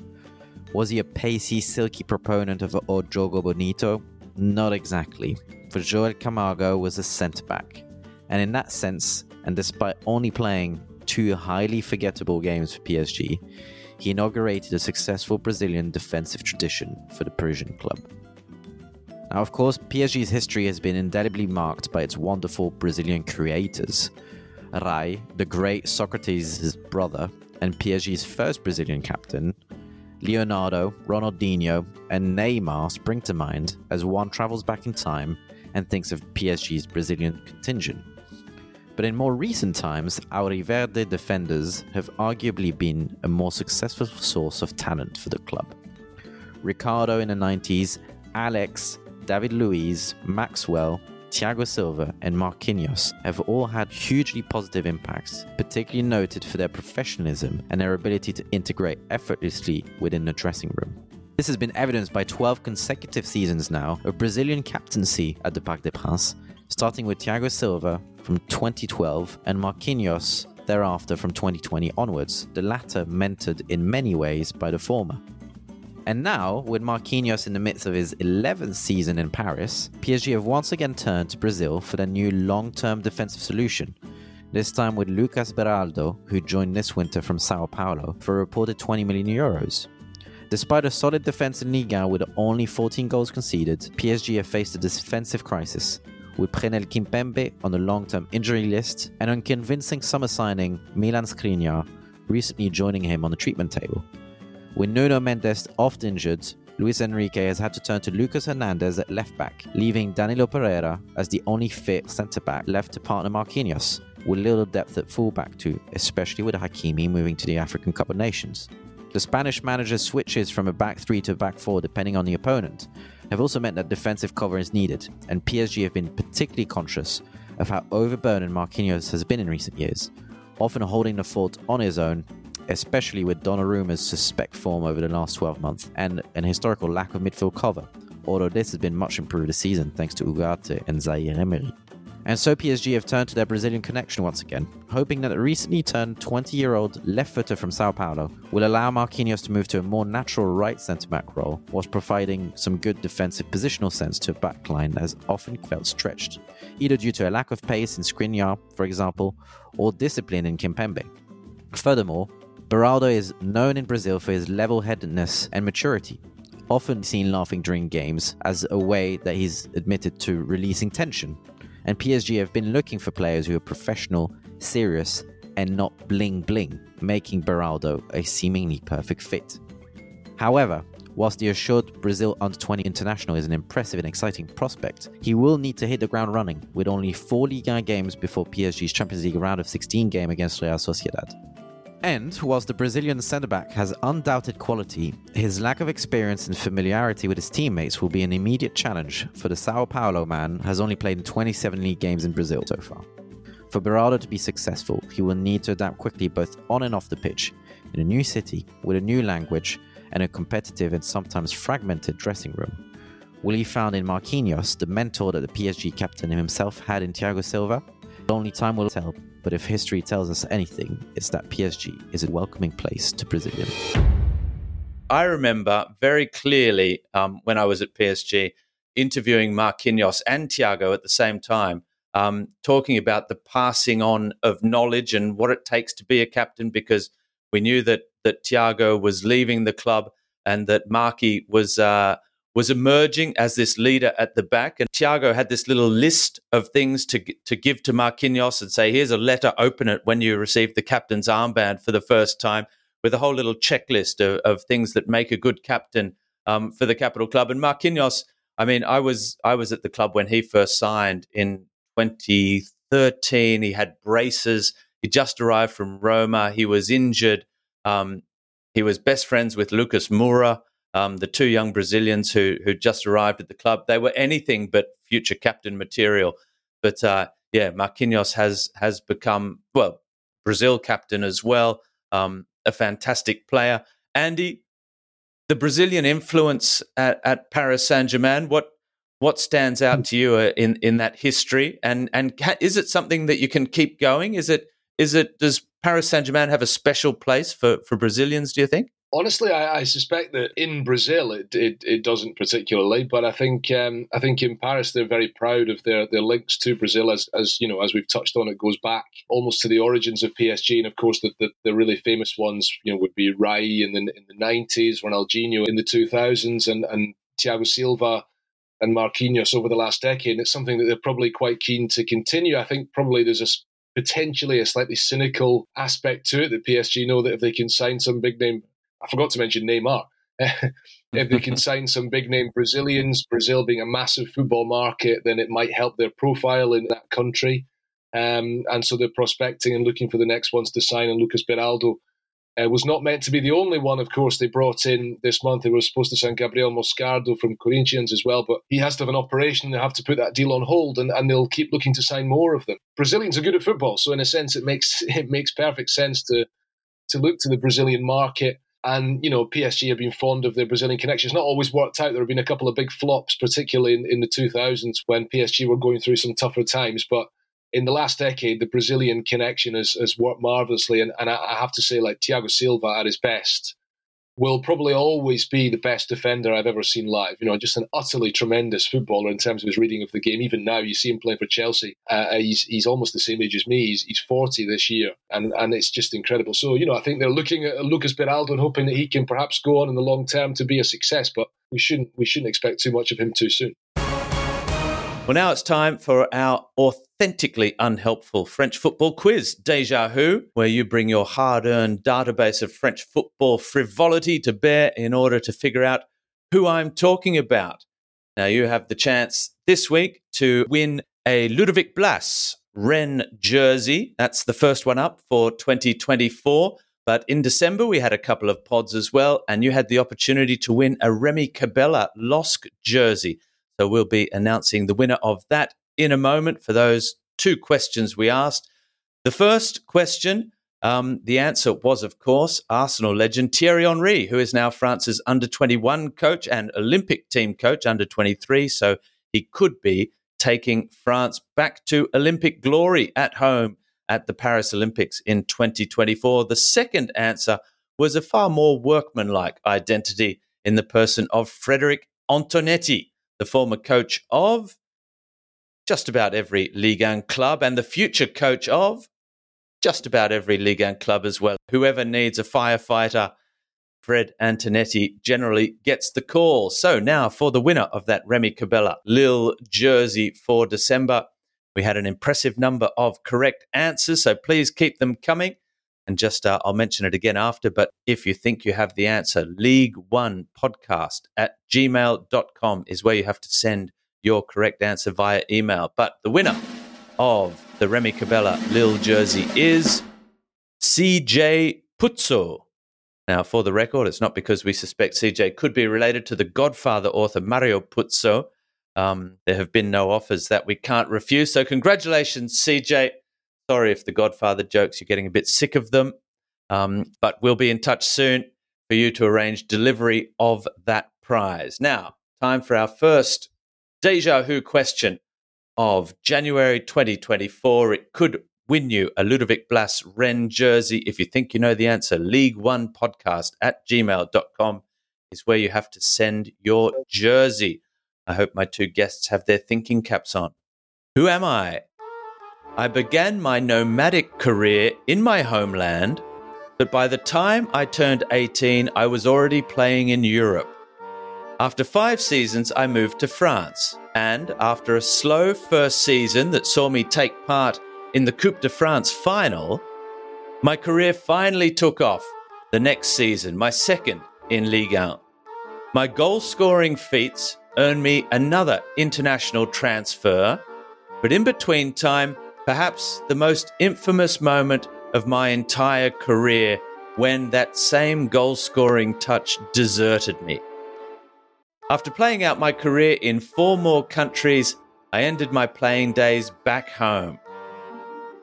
Was he a pacey, silky proponent of O Jogo Bonito? Not exactly, for Joel Camargo was a centre back. And in that sense, and despite only playing two highly forgettable games for PSG, he inaugurated a successful Brazilian defensive tradition for the Parisian club. Now, of course, PSG's history has been indelibly marked by its wonderful Brazilian creators. Rai, the great Socrates' brother, and PSG's first Brazilian captain, Leonardo, Ronaldinho, and Neymar spring to mind as one travels back in time and thinks of PSG's Brazilian contingent. But in more recent times, our Auriverde defenders have arguably been a more successful source of talent for the club. Ricardo in the 90s, Alex, David Luiz, Maxwell, Thiago Silva, and Marquinhos have all had hugely positive impacts, particularly noted for their professionalism and their ability to integrate effortlessly within the dressing room. This has been evidenced by 12 consecutive seasons now of Brazilian captaincy at the Parc des Princes, starting with Thiago Silva from 2012 and Marquinhos thereafter from 2020 onwards, the latter mentored in many ways by the former. And now, with Marquinhos in the midst of his 11th season in Paris, PSG have once again turned to Brazil for their new long term defensive solution. This time with Lucas Beraldo, who joined this winter from Sao Paulo for a reported 20 million euros. Despite a solid defense in Liga with only 14 goals conceded, PSG have faced a defensive crisis, with Presnel Kimpembe on the long term injury list and unconvincing summer signing Milan Skriniar recently joining him on the treatment table. With Nuno Mendes oft injured, Luis Enrique has had to turn to Lucas Hernandez at left back, leaving Danilo Pereira as the only fit centre back left to partner Marquinhos, with little depth at fullback too, especially with Hakimi moving to the African Cup of Nations. The Spanish manager switches from a back three to a back four depending on the opponent, have also meant that defensive cover is needed, and PSG have been particularly conscious of how overburdened Marquinhos has been in recent years, often holding the fort on his own especially with Donnarumma's suspect form over the last 12 months and an historical lack of midfield cover, although this has been much improved this season thanks to Ugarte and Zaire Emery. And so PSG have turned to their Brazilian connection once again, hoping that the recently turned 20 year old left footer from Sao Paulo will allow Marquinhos to move to a more natural right centre back role, whilst providing some good defensive positional sense to a backline that has often felt stretched, either due to a lack of pace in Skriniar, for example, or discipline in Kimpembe. Furthermore, Beraldo is known in Brazil for his level headedness and maturity, often seen laughing during games as a way that he's admitted to releasing tension. And PSG have been looking for players who are professional, serious, and not bling bling, making Beraldo a seemingly perfect fit. However, whilst the assured Brazil under 20 international is an impressive and exciting prospect, he will need to hit the ground running with only four Liga games before PSG's Champions League round of 16 game against Real Sociedad. And whilst the Brazilian centre back has undoubted quality, his lack of experience and familiarity with his teammates will be an immediate challenge for the Sao Paulo man has only played in 27 league games in Brazil so far. For Beraldo to be successful, he will need to adapt quickly both on and off the pitch, in a new city, with a new language, and a competitive and sometimes fragmented dressing room. Will he find in Marquinhos the mentor that the PSG captain himself had in Thiago Silva? Only time will tell, but if history tells us anything, it's that PSG is a welcoming place to Brazilian. I remember very clearly um, when I was at PSG interviewing Marquinhos and Thiago at the same time, um, talking about the passing on of knowledge and what it takes to be a captain, because we knew that that Thiago was leaving the club and that Marky was uh, was emerging as this leader at the back. And Thiago had this little list of things to, to give to Marquinhos and say, here's a letter, open it when you receive the captain's armband for the first time, with a whole little checklist of, of things that make a good captain um, for the capital club. And Marquinhos, I mean, I was I was at the club when he first signed in 2013. He had braces. He just arrived from Roma. He was injured. Um, he was best friends with Lucas Moura um, the two young Brazilians who who just arrived at the club. They were anything but future captain material. But uh, yeah, Marquinhos has has become well Brazil captain as well. Um, a fantastic player. Andy, the Brazilian influence at, at Paris Saint Germain. What what stands out to you uh, in in that history? And and is it something that you can keep going? Is it is it does Paris Saint Germain have a special place for for Brazilians? Do you think? Honestly, I, I, suspect that in Brazil it, it, it doesn't particularly, but I think um, I think in Paris they're very proud of their, their links to Brazil as as you know as we've touched on it goes back almost to the origins of PSG and of course the, the, the really famous ones you know would be Rai in the in the nineties, Ronaldinho in the two thousands, and and Thiago Silva and Marquinhos over the last decade. And it's something that they're probably quite keen to continue. I think probably there's a potentially a slightly cynical aspect to it that PSG know that if they can sign some big name, I forgot to mention Neymar. [laughs] if they can sign some big name Brazilians, Brazil being a massive football market, then it might help their profile in that country. Um, and so they're prospecting and looking for the next ones to sign. And Lucas Beraldo uh, was not meant to be the only one, of course, they brought in this month. They were supposed to sign Gabriel Moscardo from Corinthians as well, but he has to have an operation. They have to put that deal on hold, and, and they'll keep looking to sign more of them. Brazilians are good at football, so in a sense, it makes [laughs] it makes perfect sense to to look to the Brazilian market. And you know, PSG have been fond of their Brazilian connection. It's Not always worked out. There have been a couple of big flops, particularly in, in the 2000s when PSG were going through some tougher times. But in the last decade, the Brazilian connection has, has worked marvelously. And, and I, I have to say, like Thiago Silva at his best will probably always be the best defender I've ever seen live. You know, just an utterly tremendous footballer in terms of his reading of the game. Even now, you see him playing for Chelsea. Uh, he's he's almost the same age as me. He's, he's 40 this year, and and it's just incredible. So you know, I think they're looking at Lucas Beraldo and hoping that he can perhaps go on in the long term to be a success. But we shouldn't we shouldn't expect too much of him too soon. Well, now it's time for our authentically unhelpful French football quiz, Deja Who, where you bring your hard earned database of French football frivolity to bear in order to figure out who I'm talking about. Now, you have the chance this week to win a Ludovic Blas Rennes jersey. That's the first one up for 2024. But in December, we had a couple of pods as well, and you had the opportunity to win a Remy Cabella LOSC jersey. So we'll be announcing the winner of that in a moment for those two questions we asked. The first question, um, the answer was, of course, Arsenal legend Thierry Henry, who is now France's under 21 coach and Olympic team coach under 23. So he could be taking France back to Olympic glory at home at the Paris Olympics in 2024. The second answer was a far more workmanlike identity in the person of Frederic Antonetti, the former coach of just about every Ligue 1 club and the future coach of just about every Ligue 1 club as well. Whoever needs a firefighter, Fred Antonetti generally gets the call. So now for the winner of that Remy Cabella Lille jersey for December. We had an impressive number of correct answers, so please keep them coming. And just uh, I'll mention it again after, but if you think you have the answer, League One Podcast at gmail.com is where you have to send your correct answer via email. But the winner of the Remy Cabella Lille jersey is CJ Puzzo. Now, for the record, it's not because we suspect CJ could be related to the Godfather author Mario Puzo. Um, there have been no offers that we can't refuse. So, congratulations, CJ. Sorry if the Godfather jokes, you're getting a bit sick of them. Um, but we'll be in touch soon for you to arrange delivery of that prize. Now, time for our first Deja Who question of January 2024. It could win you a Ludovic Blas Rennes jersey. If you think you know the answer, League One Podcast at gmail.com is where you have to send your jersey. I hope my two guests have their thinking caps on. Who am I? I began my nomadic career in my homeland, but by the time I turned 18, I was already playing in Europe. After five seasons, I moved to France, and after a slow first season that saw me take part in the Coupe de France final, my career finally took off the next season, my second in Ligue 1. My goal scoring feats earned me another international transfer, but in between time, perhaps the most infamous moment of my entire career when that same goal scoring touch deserted me. After playing out my career in four more countries, I ended my playing days back home.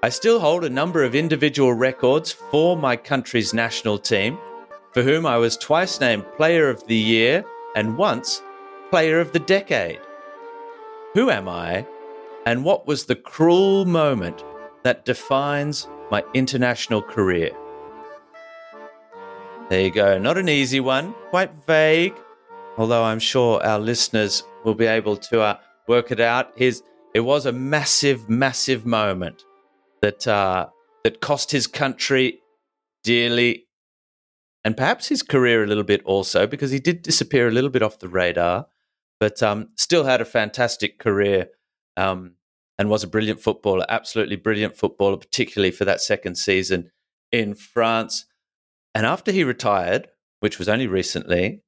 I still hold a number of individual records for my country's national team, for whom I was twice named Player of the Year and once Player of the Decade. Who am I and what was the cruel moment that defines my international career? There you go. Not an easy one, quite vague, although I'm sure our listeners will be able to uh, work it out. His, it was a massive, massive moment that uh, that cost his country dearly, and perhaps his career a little bit also, because he did disappear a little bit off the radar. but um, still had a fantastic career um, and was a brilliant footballer, absolutely brilliant footballer, particularly for that second season in France. And after he retired, which was only recently,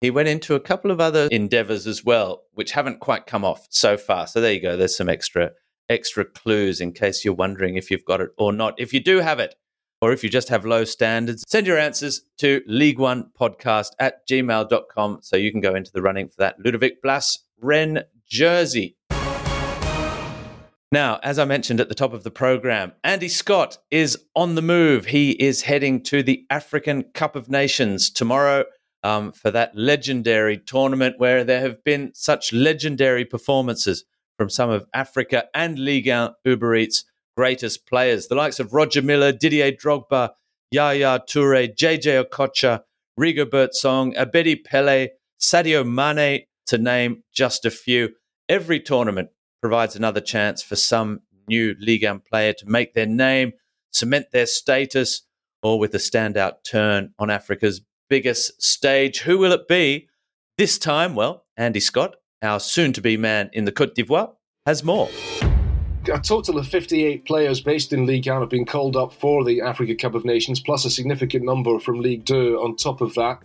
he went into a couple of other endeavors as well, which haven't quite come off so far. So there you go. There's some extra extra clues in case you're wondering if you've got it or not. If you do have it, or if you just have low standards, send your answers to League One Podcast at gmail.com so you can go into the running for that Ludovic Blas Rennes jersey. Now, as I mentioned at the top of the program, Andy Scott is on the move. He is heading to the African Cup of Nations tomorrow um, for that legendary tournament where there have been such legendary performances from some of Africa and Liga Uber Eats greatest players, the likes of Roger Milla, Didier Drogba, Yaya Toure, JJ Okocha, Rigobert Song, Abedi Pele, Sadio Mane, to name just a few. Every tournament provides another chance for some new Ligue 1 player to make their name, cement their status, or with a standout turn on Africa's biggest stage. Who will it be? This time, well, Andy Scott, our soon to be man in the Cote d'Ivoire, has more a total of 58 players based in Ligue 1 have been called up for the Africa Cup of Nations, plus a significant number from Ligue 2 on top of that.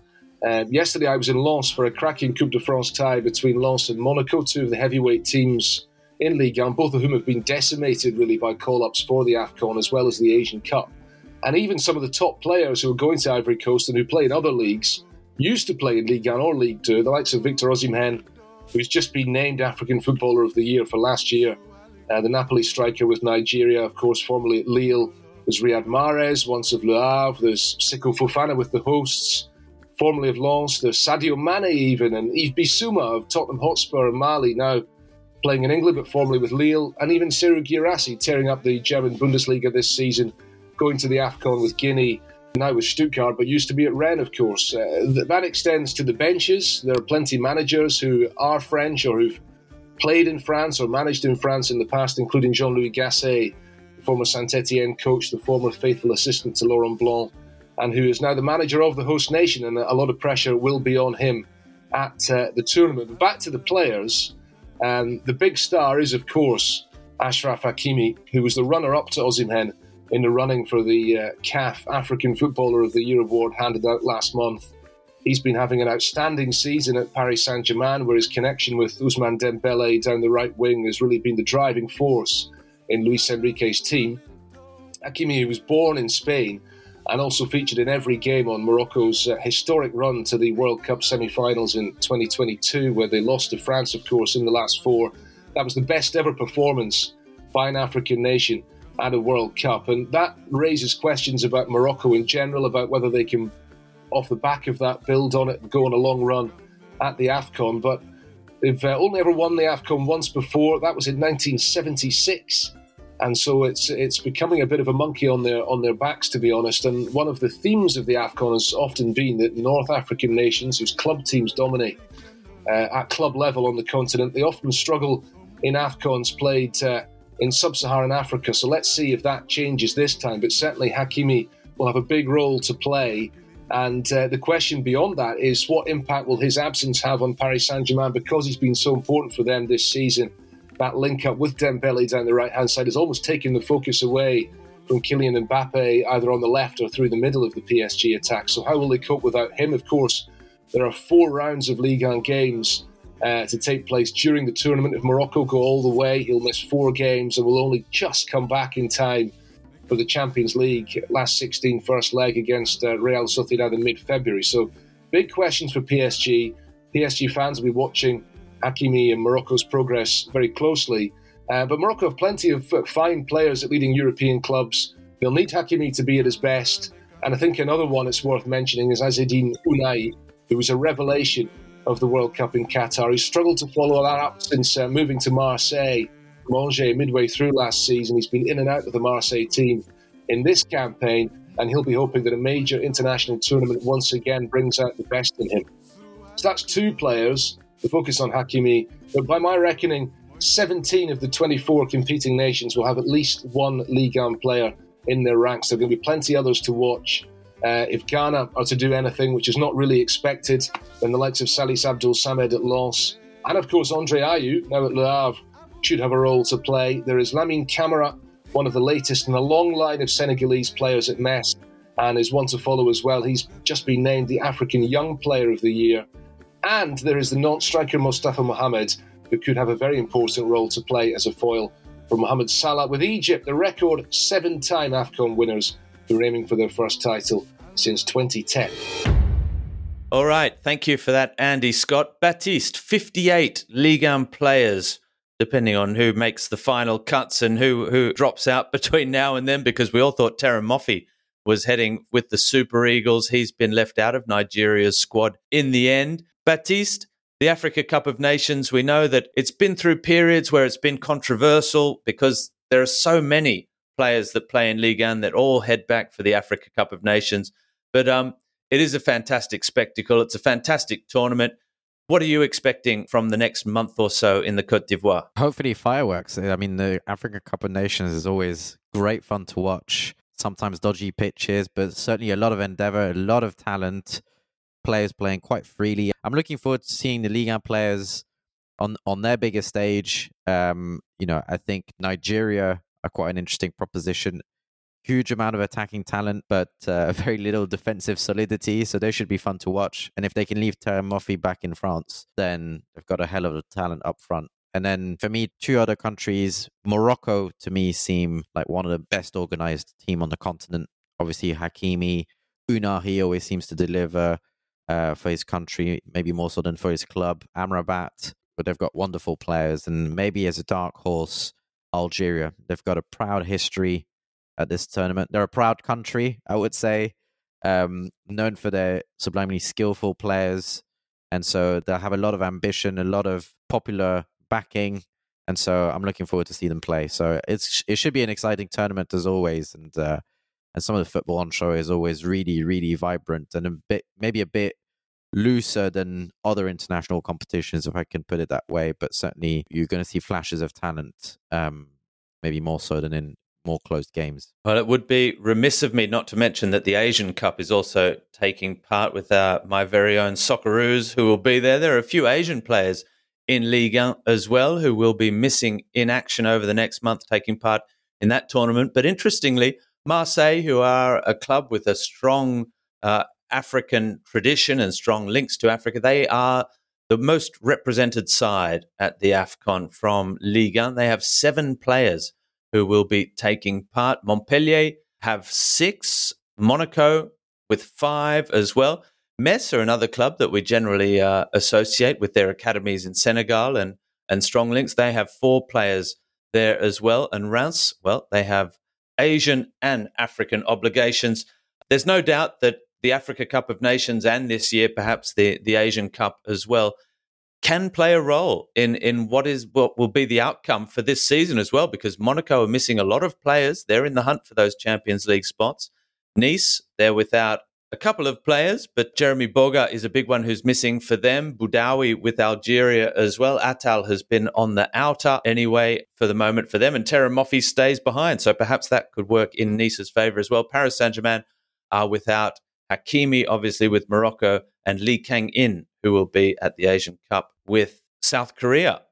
Um, yesterday, I was in Lens for a cracking Coupe de France tie between Lens and Monaco, two of the heavyweight teams in Ligue 1, both of whom have been decimated really by call ups for the AFCON as well as the Asian Cup. And even some of the top players who are going to Ivory Coast and who play in other leagues used to play in Ligue 1 or Ligue 2, the likes of Victor Osimhen, who's just been named African Footballer of the Year for last year uh, the Napoli striker with Nigeria, of course, formerly at Lille. There's Riyad Mahrez, once of Le Havre. There's Seko Fofana with the hosts, formerly of Lens. There's Sadio Mane even, and Yves Bissouma of Tottenham Hotspur and Mali, now playing in England, but formerly with Lille. And even Serhou Guirassy tearing up the German Bundesliga this season, going to the AFCON with Guinea now with Stuttgart, but used to be at Rennes, of course. Uh, that extends to the benches. There are plenty managers who are French or who've played in France or managed in France in the past, including Jean Louis Gasset, the former Saint Etienne coach, the former faithful assistant to Laurent Blanc, and who is now the manager of the host nation. And a lot of pressure will be on him at uh, the tournament. But back to the players. Um, the big star is, of course, Achraf Hakimi, who was the runner up to Osimhen in the running for the uh, CAF African Footballer of the Year award handed out last month. He's been having an outstanding season at Paris Saint Germain, where his connection with Ousmane Dembele down the right wing has really been the driving force in Luis Enrique's team. Hakimi, who was born in Spain and also featured in every game on Morocco's uh, historic run to the World Cup semi finals in 2022, where they lost to France, of course, in the last four. That was the best ever performance by an African nation at a World Cup. And that raises questions about Morocco in general, about whether they can off the back of that, build on it, and go on a long run at the AFCON. But they've uh, only ever won the AFCON once before. That was in 1976. And so it's it's becoming a bit of a monkey on their on their backs, to be honest. And one of the themes of the Afcon has often been that North African nations, whose club teams dominate uh, at club level on the continent, they often struggle in Afcons played uh, in sub-Saharan Africa. So let's see if that changes this time. But certainly Hakimi will have a big role to play and uh, the question beyond that is what impact will his absence have on Paris Saint Germain because he's been so important for them this season? That link up with Dembele down the right hand side is almost taking the focus away from Kylian Mbappe, either on the left or through the middle of the PSG attack. So, how will they cope without him? Of course, there are four rounds of Ligue 1 games uh, to take place during the tournament. If Morocco go all the way, he'll miss four games and will only just come back in time for the Champions League last 16 first leg against uh, Real Sociedad in mid February. So, big questions for PSG. PSG fans will be watching Hakimi and Morocco's progress very closely. Uh, but Morocco have plenty of fine players at leading European clubs. They'll need Hakimi to be at his best. And I think another one that's worth mentioning is Azzedine Ounahi, who was a revelation of the World Cup in Qatar. He's struggled to follow that up since uh, moving to Marseille Angers midway through last season. He's been in and out of the Marseille team in this campaign, and he'll be hoping that a major international tournament once again brings out the best in him. So that's two players. The focus on Hakimi, but by my reckoning, 17 of the 24 competing nations will have at least one Ligue 1 player in their ranks. There are going to be plenty others to watch. Uh, if Ghana are to do anything, which is not really expected, then the likes of Salis Abdul Samed at Lens And of course, Andre Ayew, now at Le Havre, should have a role to play. There is Lamine Camara, one of the latest in a long line of Senegalese players at Metz, and is one to follow as well. He's just been named the African Young Player of the Year. And there is the Nantes striker Mustafa Mohamed, who could have a very important role to play as a foil for Mohamed Salah, with Egypt, the record seven time AFCON winners, who are aiming for their first title since 2010. All right. Thank you for that, Andy Scott. Baptiste, 58 Ligue 1 players, depending on who makes the final cuts and who, who drops out [laughs] between now and then, because we all thought Terem Moffi was heading with the Super Eagles. He's been left out of Nigeria's squad in the end. Baptiste, the Africa Cup of Nations, we know that it's been through periods where it's been controversial because there are so many players that play in Ligue 1 that all head back for the Africa Cup of Nations. But um, it is a fantastic spectacle. It's a fantastic tournament. What are you expecting from the next month or so in the Cote d'Ivoire? Hopefully, fireworks. I mean, the Africa Cup of Nations is always great fun to watch. Sometimes dodgy pitches, but certainly a lot of endeavor, a lot of talent players playing quite freely. I'm looking forward to seeing the Ligue 1 players on on their biggest stage. Um, you know, I think Nigeria are quite an interesting proposition. Huge amount of attacking talent, but uh, [laughs] very little defensive solidity. So they should be fun to watch. And if they can leave Terem Moffi back in France, then they've got a hell of a talent up front. And then for me, two other countries, Morocco to me seem like one of the best organized team on the continent. Obviously, Hakimi, Ounahi always seems to deliver uh, for his country, maybe more so than for his club, Amrabat. But they've got wonderful players, and maybe as a dark horse, Algeria. They've got a proud history at this tournament. They're a proud country, I would say, um, known for their sublimely skillful players, and so they'll have a lot of ambition, a lot of popular backing, and so I'm looking forward to see them play. So it's it should be an exciting tournament as always, and uh, and some of the football on show is always really, really vibrant and a bit, maybe a bit looser than other international competitions, if I can put it that way. But certainly, you're going to see flashes of talent, um, maybe more so than in more closed games. Well, it would be remiss of me not to mention that the Asian Cup is also taking part with uh, my very own Socceroos who will be there. There are a few Asian players in Ligue 1 as well who will be missing in action over the next month, taking part in that tournament. But interestingly, Marseille, who are a club with a strong uh, African tradition and strong links to Africa, they are the most represented side at the AFCON from Liga. They have seven players who will be taking part. Montpellier have six, Monaco with five as well. Metz are another club that we generally uh, associate with their academies in Senegal and, and strong links. They have four players there as well. And Reims, well, they have Asian and African obligations. There's no doubt that the Africa Cup of Nations and this year, perhaps the, the Asian Cup as well, can play a role in, in what is what will be the outcome for this season as well, because Monaco are missing a lot of players. They're in the hunt for those Champions League spots. Nice, they're without a couple of players, but Jeremy Boga is a big one who's missing for them. Boudaoui with Algeria as well. Atal has been on the outer anyway for the moment for them, and Terem Moffi stays behind. So perhaps that could work in Nice's favour as well. Paris Saint Germain are without Hakimi, obviously with Morocco, and Lee Kang In, who will be at the Asian Cup with South Korea.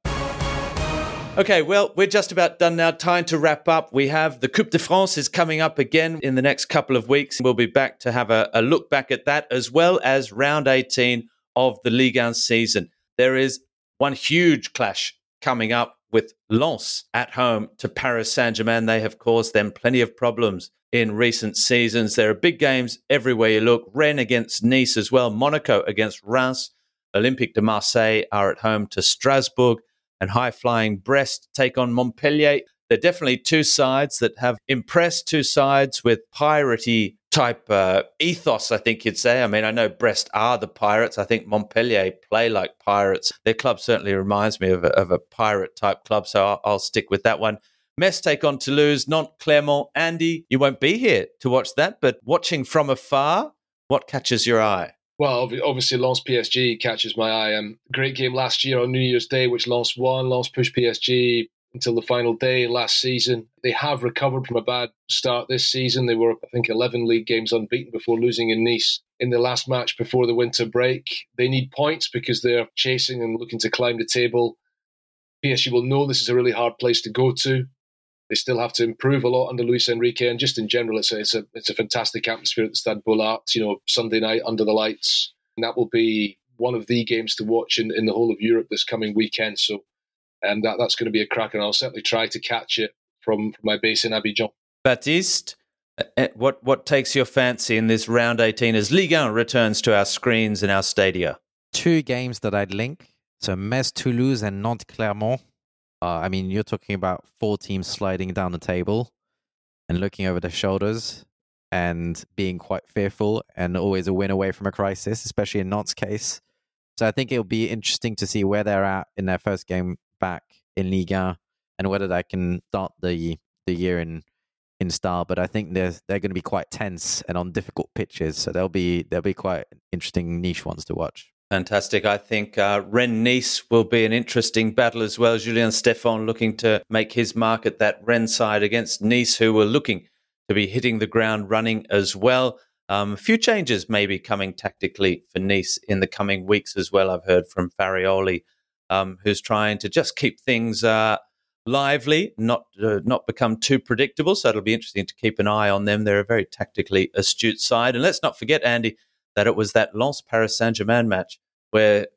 Okay, well, we're just about done now. Time to wrap up. We have the Coupe de France is coming up again in the next couple of weeks. We'll be back to have a, a look back at that as well as round 18 of the Ligue 1 season. There is one huge clash coming up with Lens at home to Paris Saint Germain. They have caused them plenty of problems in recent seasons. There are big games everywhere you look. Rennes against Nice as well, Monaco against Reims. Olympique de Marseille are at home to Strasbourg and high flying Brest take on Montpellier. They're definitely two sides that have impressed, two sides with piratey type uh, ethos, I think you'd say. I mean, I know Brest are the pirates. I think Montpellier play like pirates. Their club certainly reminds me of a, of a pirate type club, so I'll, I'll stick with that one. Metz take on Toulouse, not Clermont. Andy, you won't be here to watch that, but watching from afar, what catches your eye? Well, obviously, Lens PSG catches my eye. Um, great game last year on New Year's Day, which Lens won. Lens pushed PSG until the final day last season. They have recovered from a bad start this season. They were, I think, 11 league games unbeaten before losing in Nice in the last match before the winter break. They need points because they're chasing and looking to climb the table. PSG will know this is a really hard place to go to. They still have to improve a lot under Luis Enrique, and just in general, it's a it's a, it's a fantastic atmosphere at the Stade Bollaert. You know, Sunday night under the lights, and that will be one of the games to watch in, in the whole of Europe this coming weekend. So, and that that's going to be a crack, and I'll certainly try to catch it from, from my base in Abidjan. Baptiste, eh, eh, what what takes your fancy in this round 18 as Ligue 1 returns to our screens and our stadia? Two games that I'd link. So Metz Toulouse and Nantes Clermont. Uh, I mean, you're talking about four teams sliding down the table and looking over their shoulders and being quite fearful and always a win away from a crisis, especially in Nantes' case. So I think it'll be interesting to see where they're at in their first game back in Liga and whether they can start the the year in in style. But I think they're they're going to be quite tense and on difficult pitches, so they'll be they'll be quite interesting niche ones to watch. Fantastic. I think uh, Rennes Nice will be an interesting battle as well. Julien Stéphan looking to make his mark at that Rennes side against Nice, who were looking to be hitting the ground running as well. Um, a few changes maybe coming tactically for Nice in the coming weeks as well. I've heard from Farioli, um, who's trying to just keep things uh, lively, not uh, not become too predictable. So it'll be interesting to keep an eye on them. They're a very tactically astute side, and let's not forget, Andy, that it was that Lens Paris Saint Germain match where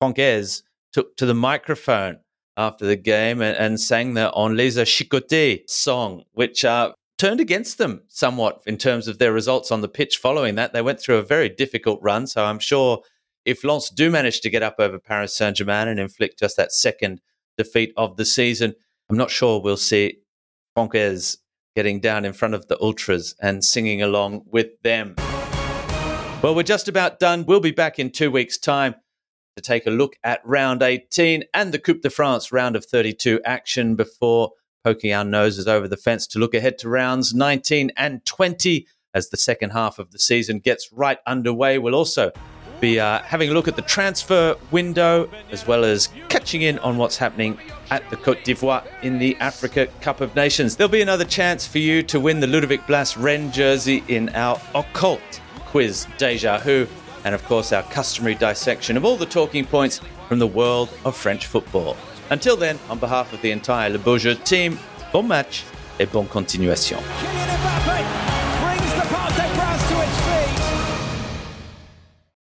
Franck Haise took to the microphone after the game and, and sang the On les a chicotés song, which uh, turned against them somewhat in terms of their results on the pitch following that. They went through a very difficult run. So I'm sure if Lens do manage to get up over Paris Saint Germain and inflict just that second defeat of the season, I'm not sure we'll see Franck Haise getting down in front of the Ultras and singing along with them. Well, we're just about done. We'll be back in two weeks' time to take a look at round 18 and the Coupe de France round of 32 action before poking our noses over the fence to look ahead to rounds 19 and 20 as the second half of the season gets right underway. We'll also be uh, having a look at the transfer window as well as catching in on what's happening at the Cote d'Ivoire in the Africa Cup of Nations. There'll be another chance for you to win the Ludovic Blas Rennes jersey in our occult quiz Deja Who, and of course our customary dissection of all the talking points from the world of French football. Until then, on behalf of the entire Le Jeu team, bon match et bonne continuation.